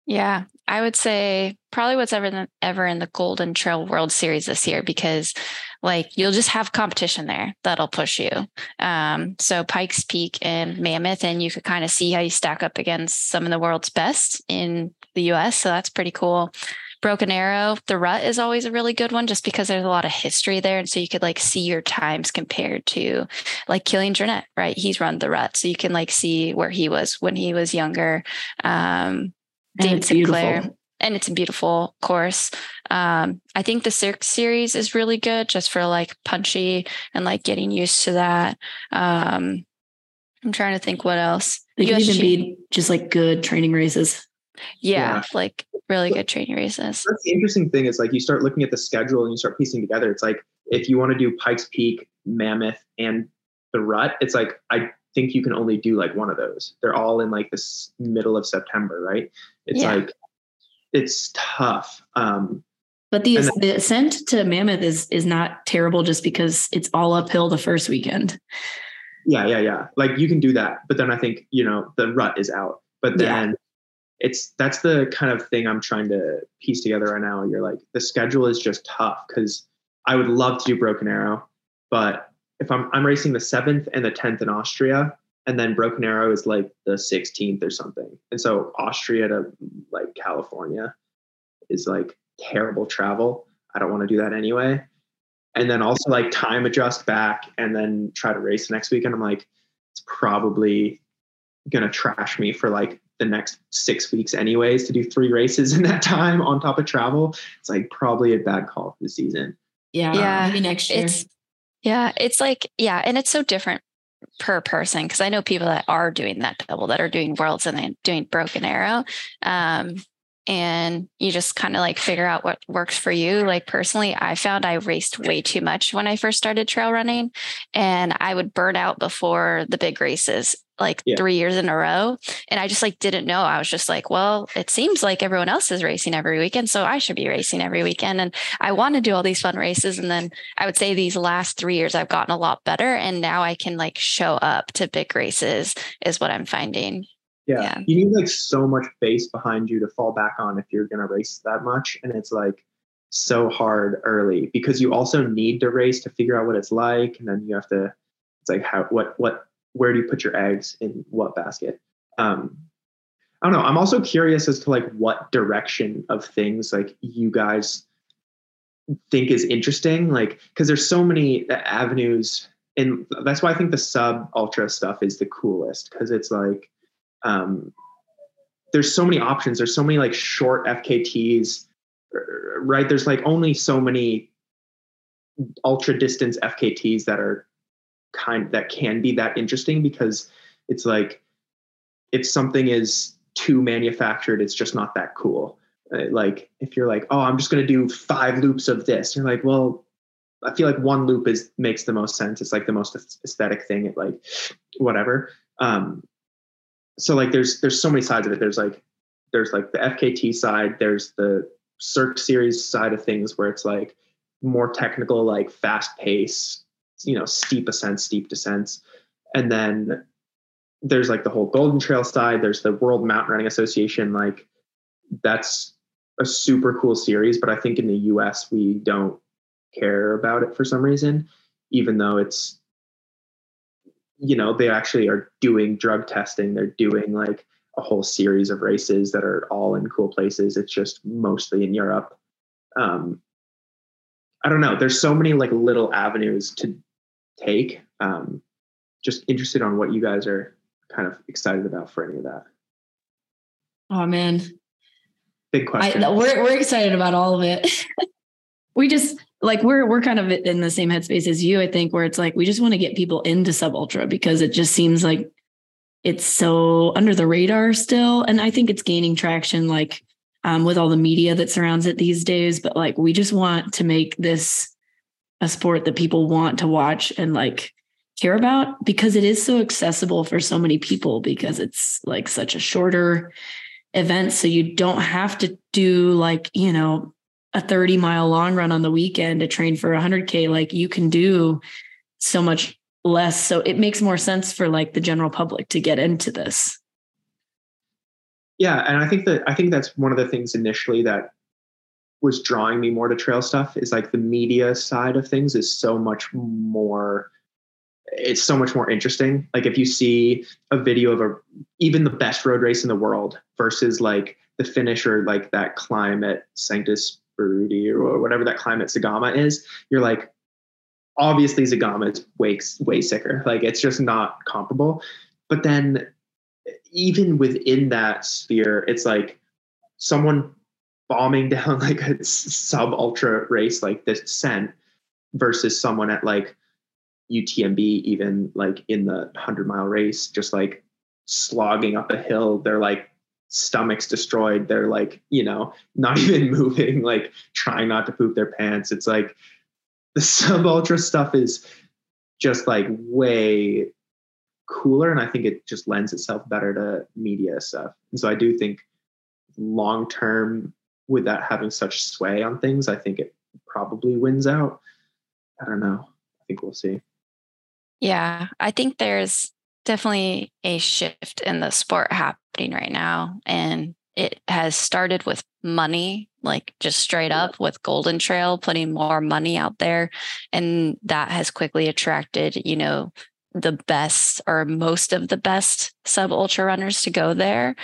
Yeah, I would say probably what's ever ever in the Golden Trail World Series this year because like you'll just have competition there that'll push you. Um, so Pikes Peak and Mammoth, and you could kind of see how you stack up against some of the world's best in the US. So that's pretty cool. Broken Arrow, the rut is always a really good one just because there's a lot of history there. And so you could like see your times compared to like Kilian Jornet, right? He's run the rut. So you can like see where he was when he was younger. Um, Dane Sinclair. Beautiful. And it's a beautiful course. Um, I think the Cirque series is really good just for like punchy and like getting used to that. Um, I'm trying to think what else. They can even be just like good training races. Yeah, yeah, like really good training races. That's the interesting thing is like you start looking at the schedule and you start piecing together. It's like if you want to do Pikes Peak, Mammoth, and the Rut, it's like I think you can only do like one of those. They're all in like this middle of September, right? It's yeah. like it's tough. Um, but the, then, the ascent to Mammoth is is not terrible just because it's all uphill the first weekend. Yeah, yeah, yeah. Like you can do that, but then I think you know the rut is out. But then yeah. it's that's the kind of thing I'm trying to piece together right now. You're like the schedule is just tough because I would love to do Broken Arrow, but if I'm I'm racing the seventh and the tenth in Austria, and then Broken Arrow is like the 16th or something. And so Austria to like California is like terrible travel. I don't want to do that anyway. and then also like time adjust back and then try to race the next weekend. I'm like, it's probably gonna trash me for like the next six weeks anyways to do three races in that time on top of travel. It's like probably a bad call for the season. Yeah. Yeah, Maybe next year. It's yeah, it's like yeah, and it's so different per person because I know people that are doing that double that are doing worlds and then doing broken arrow. Um, and you just kind of like figure out what works for you. Like personally, I found I raced way too much when I first started trail running and I would burn out before the big races like Yeah. three years in a row. And I just like didn't know. I was just like, well, it seems like everyone else is racing every weekend. So I should be racing every weekend. And I want to do all these fun races. And then I would say these last three years, I've gotten a lot better. And now I can like show up to big races, is what I'm finding. Yeah. Yeah. You need like so much base behind you to fall back on if you're going to race that much. And it's like so hard early because you also need to race to figure out what it's like. And then you have to, it's like, how, what, what, where do you put your eggs in what basket? Um, I don't know. I'm also curious as to like what direction of things like you guys think is interesting. Like, because there's so many avenues, and that's why I think the sub ultra stuff is the coolest because it's like, um, there's so many options. There's so many like short FKTs, right? There's like only so many ultra distance FKTs that are kind that can be that interesting because it's like if something is too manufactured, it's just not that cool. Uh, like if you're like, oh, I'm just to do five loops of this, you're like, well, I feel like one loop is makes the most sense. It's like the most aesthetic thing. It like whatever. Um, so like there's there's so many sides of it. There's like there's like the FKT side. There's the Cirque series side of things where it's like more technical, like fast pace, you know, steep ascents, steep descents, and then there's like the whole Golden Trail side. There's the World Mountain Running Association. Like that's a super cool series, but I think in the U.S. we don't care about it for some reason, even though it's you know they actually are doing drug testing they're doing like a whole series of races that are all in cool places it's just mostly in europe um i don't know there's so many like little avenues to take um just interested on what you guys are kind of excited about for any of that oh man. big question I, we're we're excited about all of it. [laughs] we just like we're we're kind of in the same headspace as you, I think, where it's like we just want to get people into sub ultra because it just seems like it's so under the radar still, and I think it's gaining traction, like um, with all the media that surrounds it these days. But like we just want to make this a sport that people want to watch and like care about because it is so accessible for so many people because it's like such a shorter event. So you don't have to do like you know a 30 mile long run on the weekend to train for 100k like you can do so much less. So it makes more sense for like the general public to get into this. Yeah and i think that i think that's one of the things initially that was drawing me more to trail stuff is like the media side of things is so much more it's so much more interesting. Like if you see a video of a even the best road race in the world versus like the finish or like that climb at sanctus Berudi or whatever that climb at Zegama is you're like obviously Zegama is way way sicker. Like it's just not comparable. But then even within that sphere it's like someone bombing down [laughs] like a sub ultra race like the descent versus someone at like UTMB even like in the 100 mile race just like slogging up a hill. They're like stomachs destroyed. They're like you know [laughs] not even moving like trying not to poop their pants. It's like the [laughs] sub ultra stuff is just like way cooler and i think it just lends itself better to media stuff. And so i do think long term with that having such sway on things i think it probably wins out i don't know i think we'll see Yeah, I think there's definitely a shift in the sport happening right now. And it has started with money, like just straight up with Golden Trail putting more money out there. And that has quickly attracted, you know, the best or most of the best sub ultra runners to go there.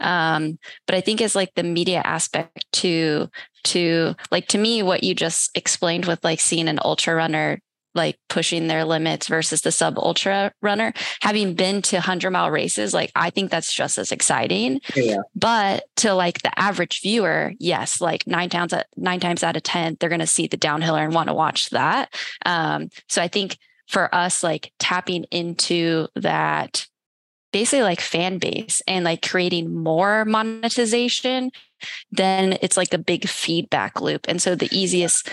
Um, but I think it's like the media aspect to to like to me what you just explained with like seeing an ultra runner like pushing their limits versus the sub ultra runner. Having been to 100 mile races, like I think that's just as exciting. Yeah. But to like the average viewer, yes, like nine times nine times out of 10, they're going to see the downhiller and want to watch that. Um, so I think for us, like tapping into that basically like fan base and like creating more monetization then it's like a big feedback loop. And so the easiest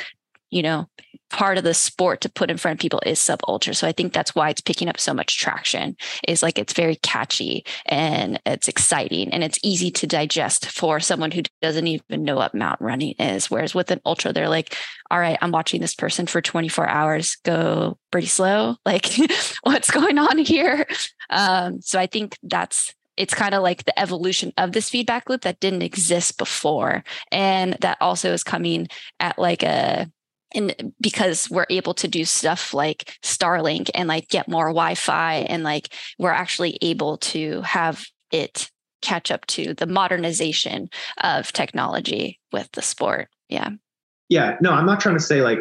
you know part of the sport to put in front of people is sub ultra. So I think that's why it's picking up so much traction. Is like it's very catchy and it's exciting and it's easy to digest for someone who doesn't even know what mountain running is. Whereas with an ultra, they're like, all right, I'm watching this person for 24 hours go pretty slow. [laughs] Like, what's going on here? Um, so I think that's it's kind of like the evolution of this feedback loop that didn't exist before and that also is coming at like a and because we're able to do stuff like starlink and like get more wi-fi and like we're actually able to have it catch up to the modernization of technology with the sport. Yeah. Yeah. No i'm not trying to say like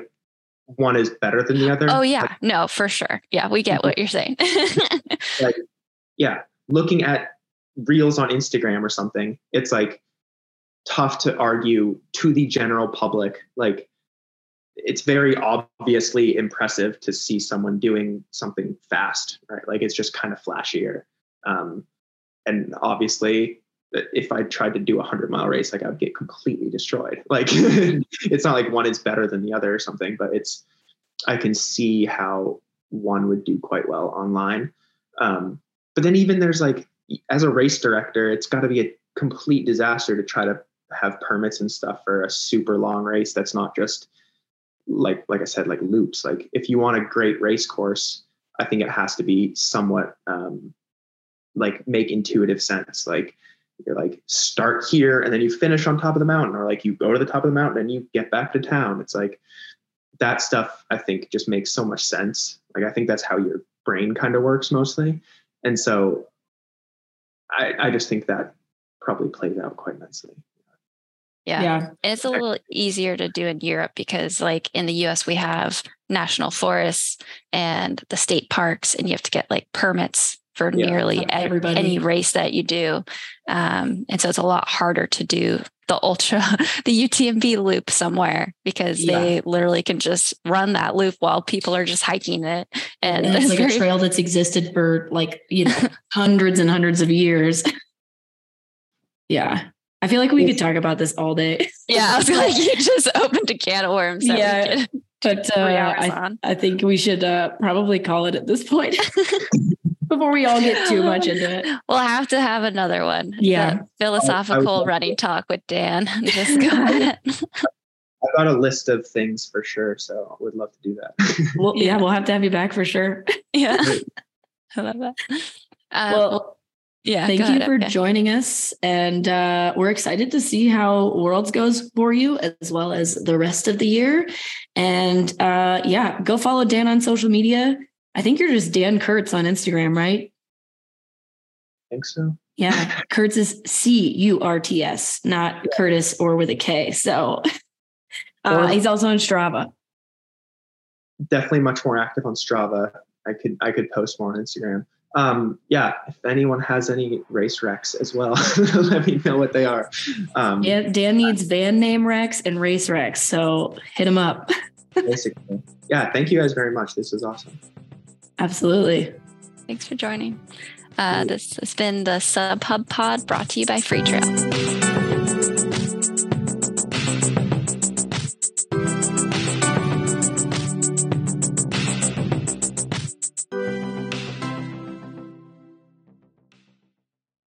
one is better than the other. Oh yeah. Like, no for sure. Yeah we get mhm. what you're saying. [laughs] Like yeah looking at reels on instagram or something it's like tough to argue to the general public like it's very obviously impressive to see someone doing something fast, right? Like it's just kind of flashier. Um, and obviously, if I tried to do a hundred mile race, like I would get completely destroyed. [laughs] Like it's not like one is better than the other or something, but it's I can see how one would do quite well online. Um, but then even there's like as a race director, it's got to be a complete disaster to try to have permits and stuff for a super long race that's not just like like I said, like loops. Like if you want a great race course, I think it has to be somewhat um, like make intuitive sense. Like you're like start here and then you finish on top of the mountain, or like you go to the top of the mountain and you get back to town. It's like that stuff. I think just makes so much sense. Like I think that's how your brain kind of works mostly, and so I I just think that probably plays out quite nicely. Yeah. yeah. And it's a little easier to do in Europe because, like, in the US, we have national forests and the state parks, and you have to get like permits for yeah, nearly everybody. any race that you do. Um, and so it's a lot harder to do the ultra, [laughs] the UTMB loop somewhere because yeah. they literally can just run that loop while people are just hiking it. And, and it's like very- a trail that's existed for like, you know, [laughs] hundreds and hundreds of years. [laughs] yeah. I feel like we could talk about this all day. [laughs] Yeah, I was like, you [laughs] just opened a can of worms. yeah, but [laughs] uh, I, I, think we should uh, probably call it at this point before we all get too much into it. We'll have to have another one. Yeah, the philosophical running talk with Dan. Just go ahead. I've got a list of things for sure, so I would love to do that. well, yeah, we'll have to have you back for sure. Yeah, I love that. Uh, well, well yeah. Thank you for okay. joining us. And uh, we're excited to see how Worlds goes for you as well as the rest of the year. And uh, yeah, go follow Dan on social media. I think you're just Dan Curts on Instagram, right? I think so. Yeah. [laughs] Curts is C U R T S, not yeah. Curtis or with a K. So uh, he's also on Strava. Definitely much more active on Strava. I could I could post more on Instagram um, yeah, if anyone has any race wrecks as well, [laughs] let me know what they are. Um, yeah, Dan needs van name wrecks and race wrecks, so hit him up. [laughs] basically, yeah. Thank you guys very much. This is awesome. Absolutely. Thanks for joining. Uh, this has been the Subhub Pod brought to you by Freetrail.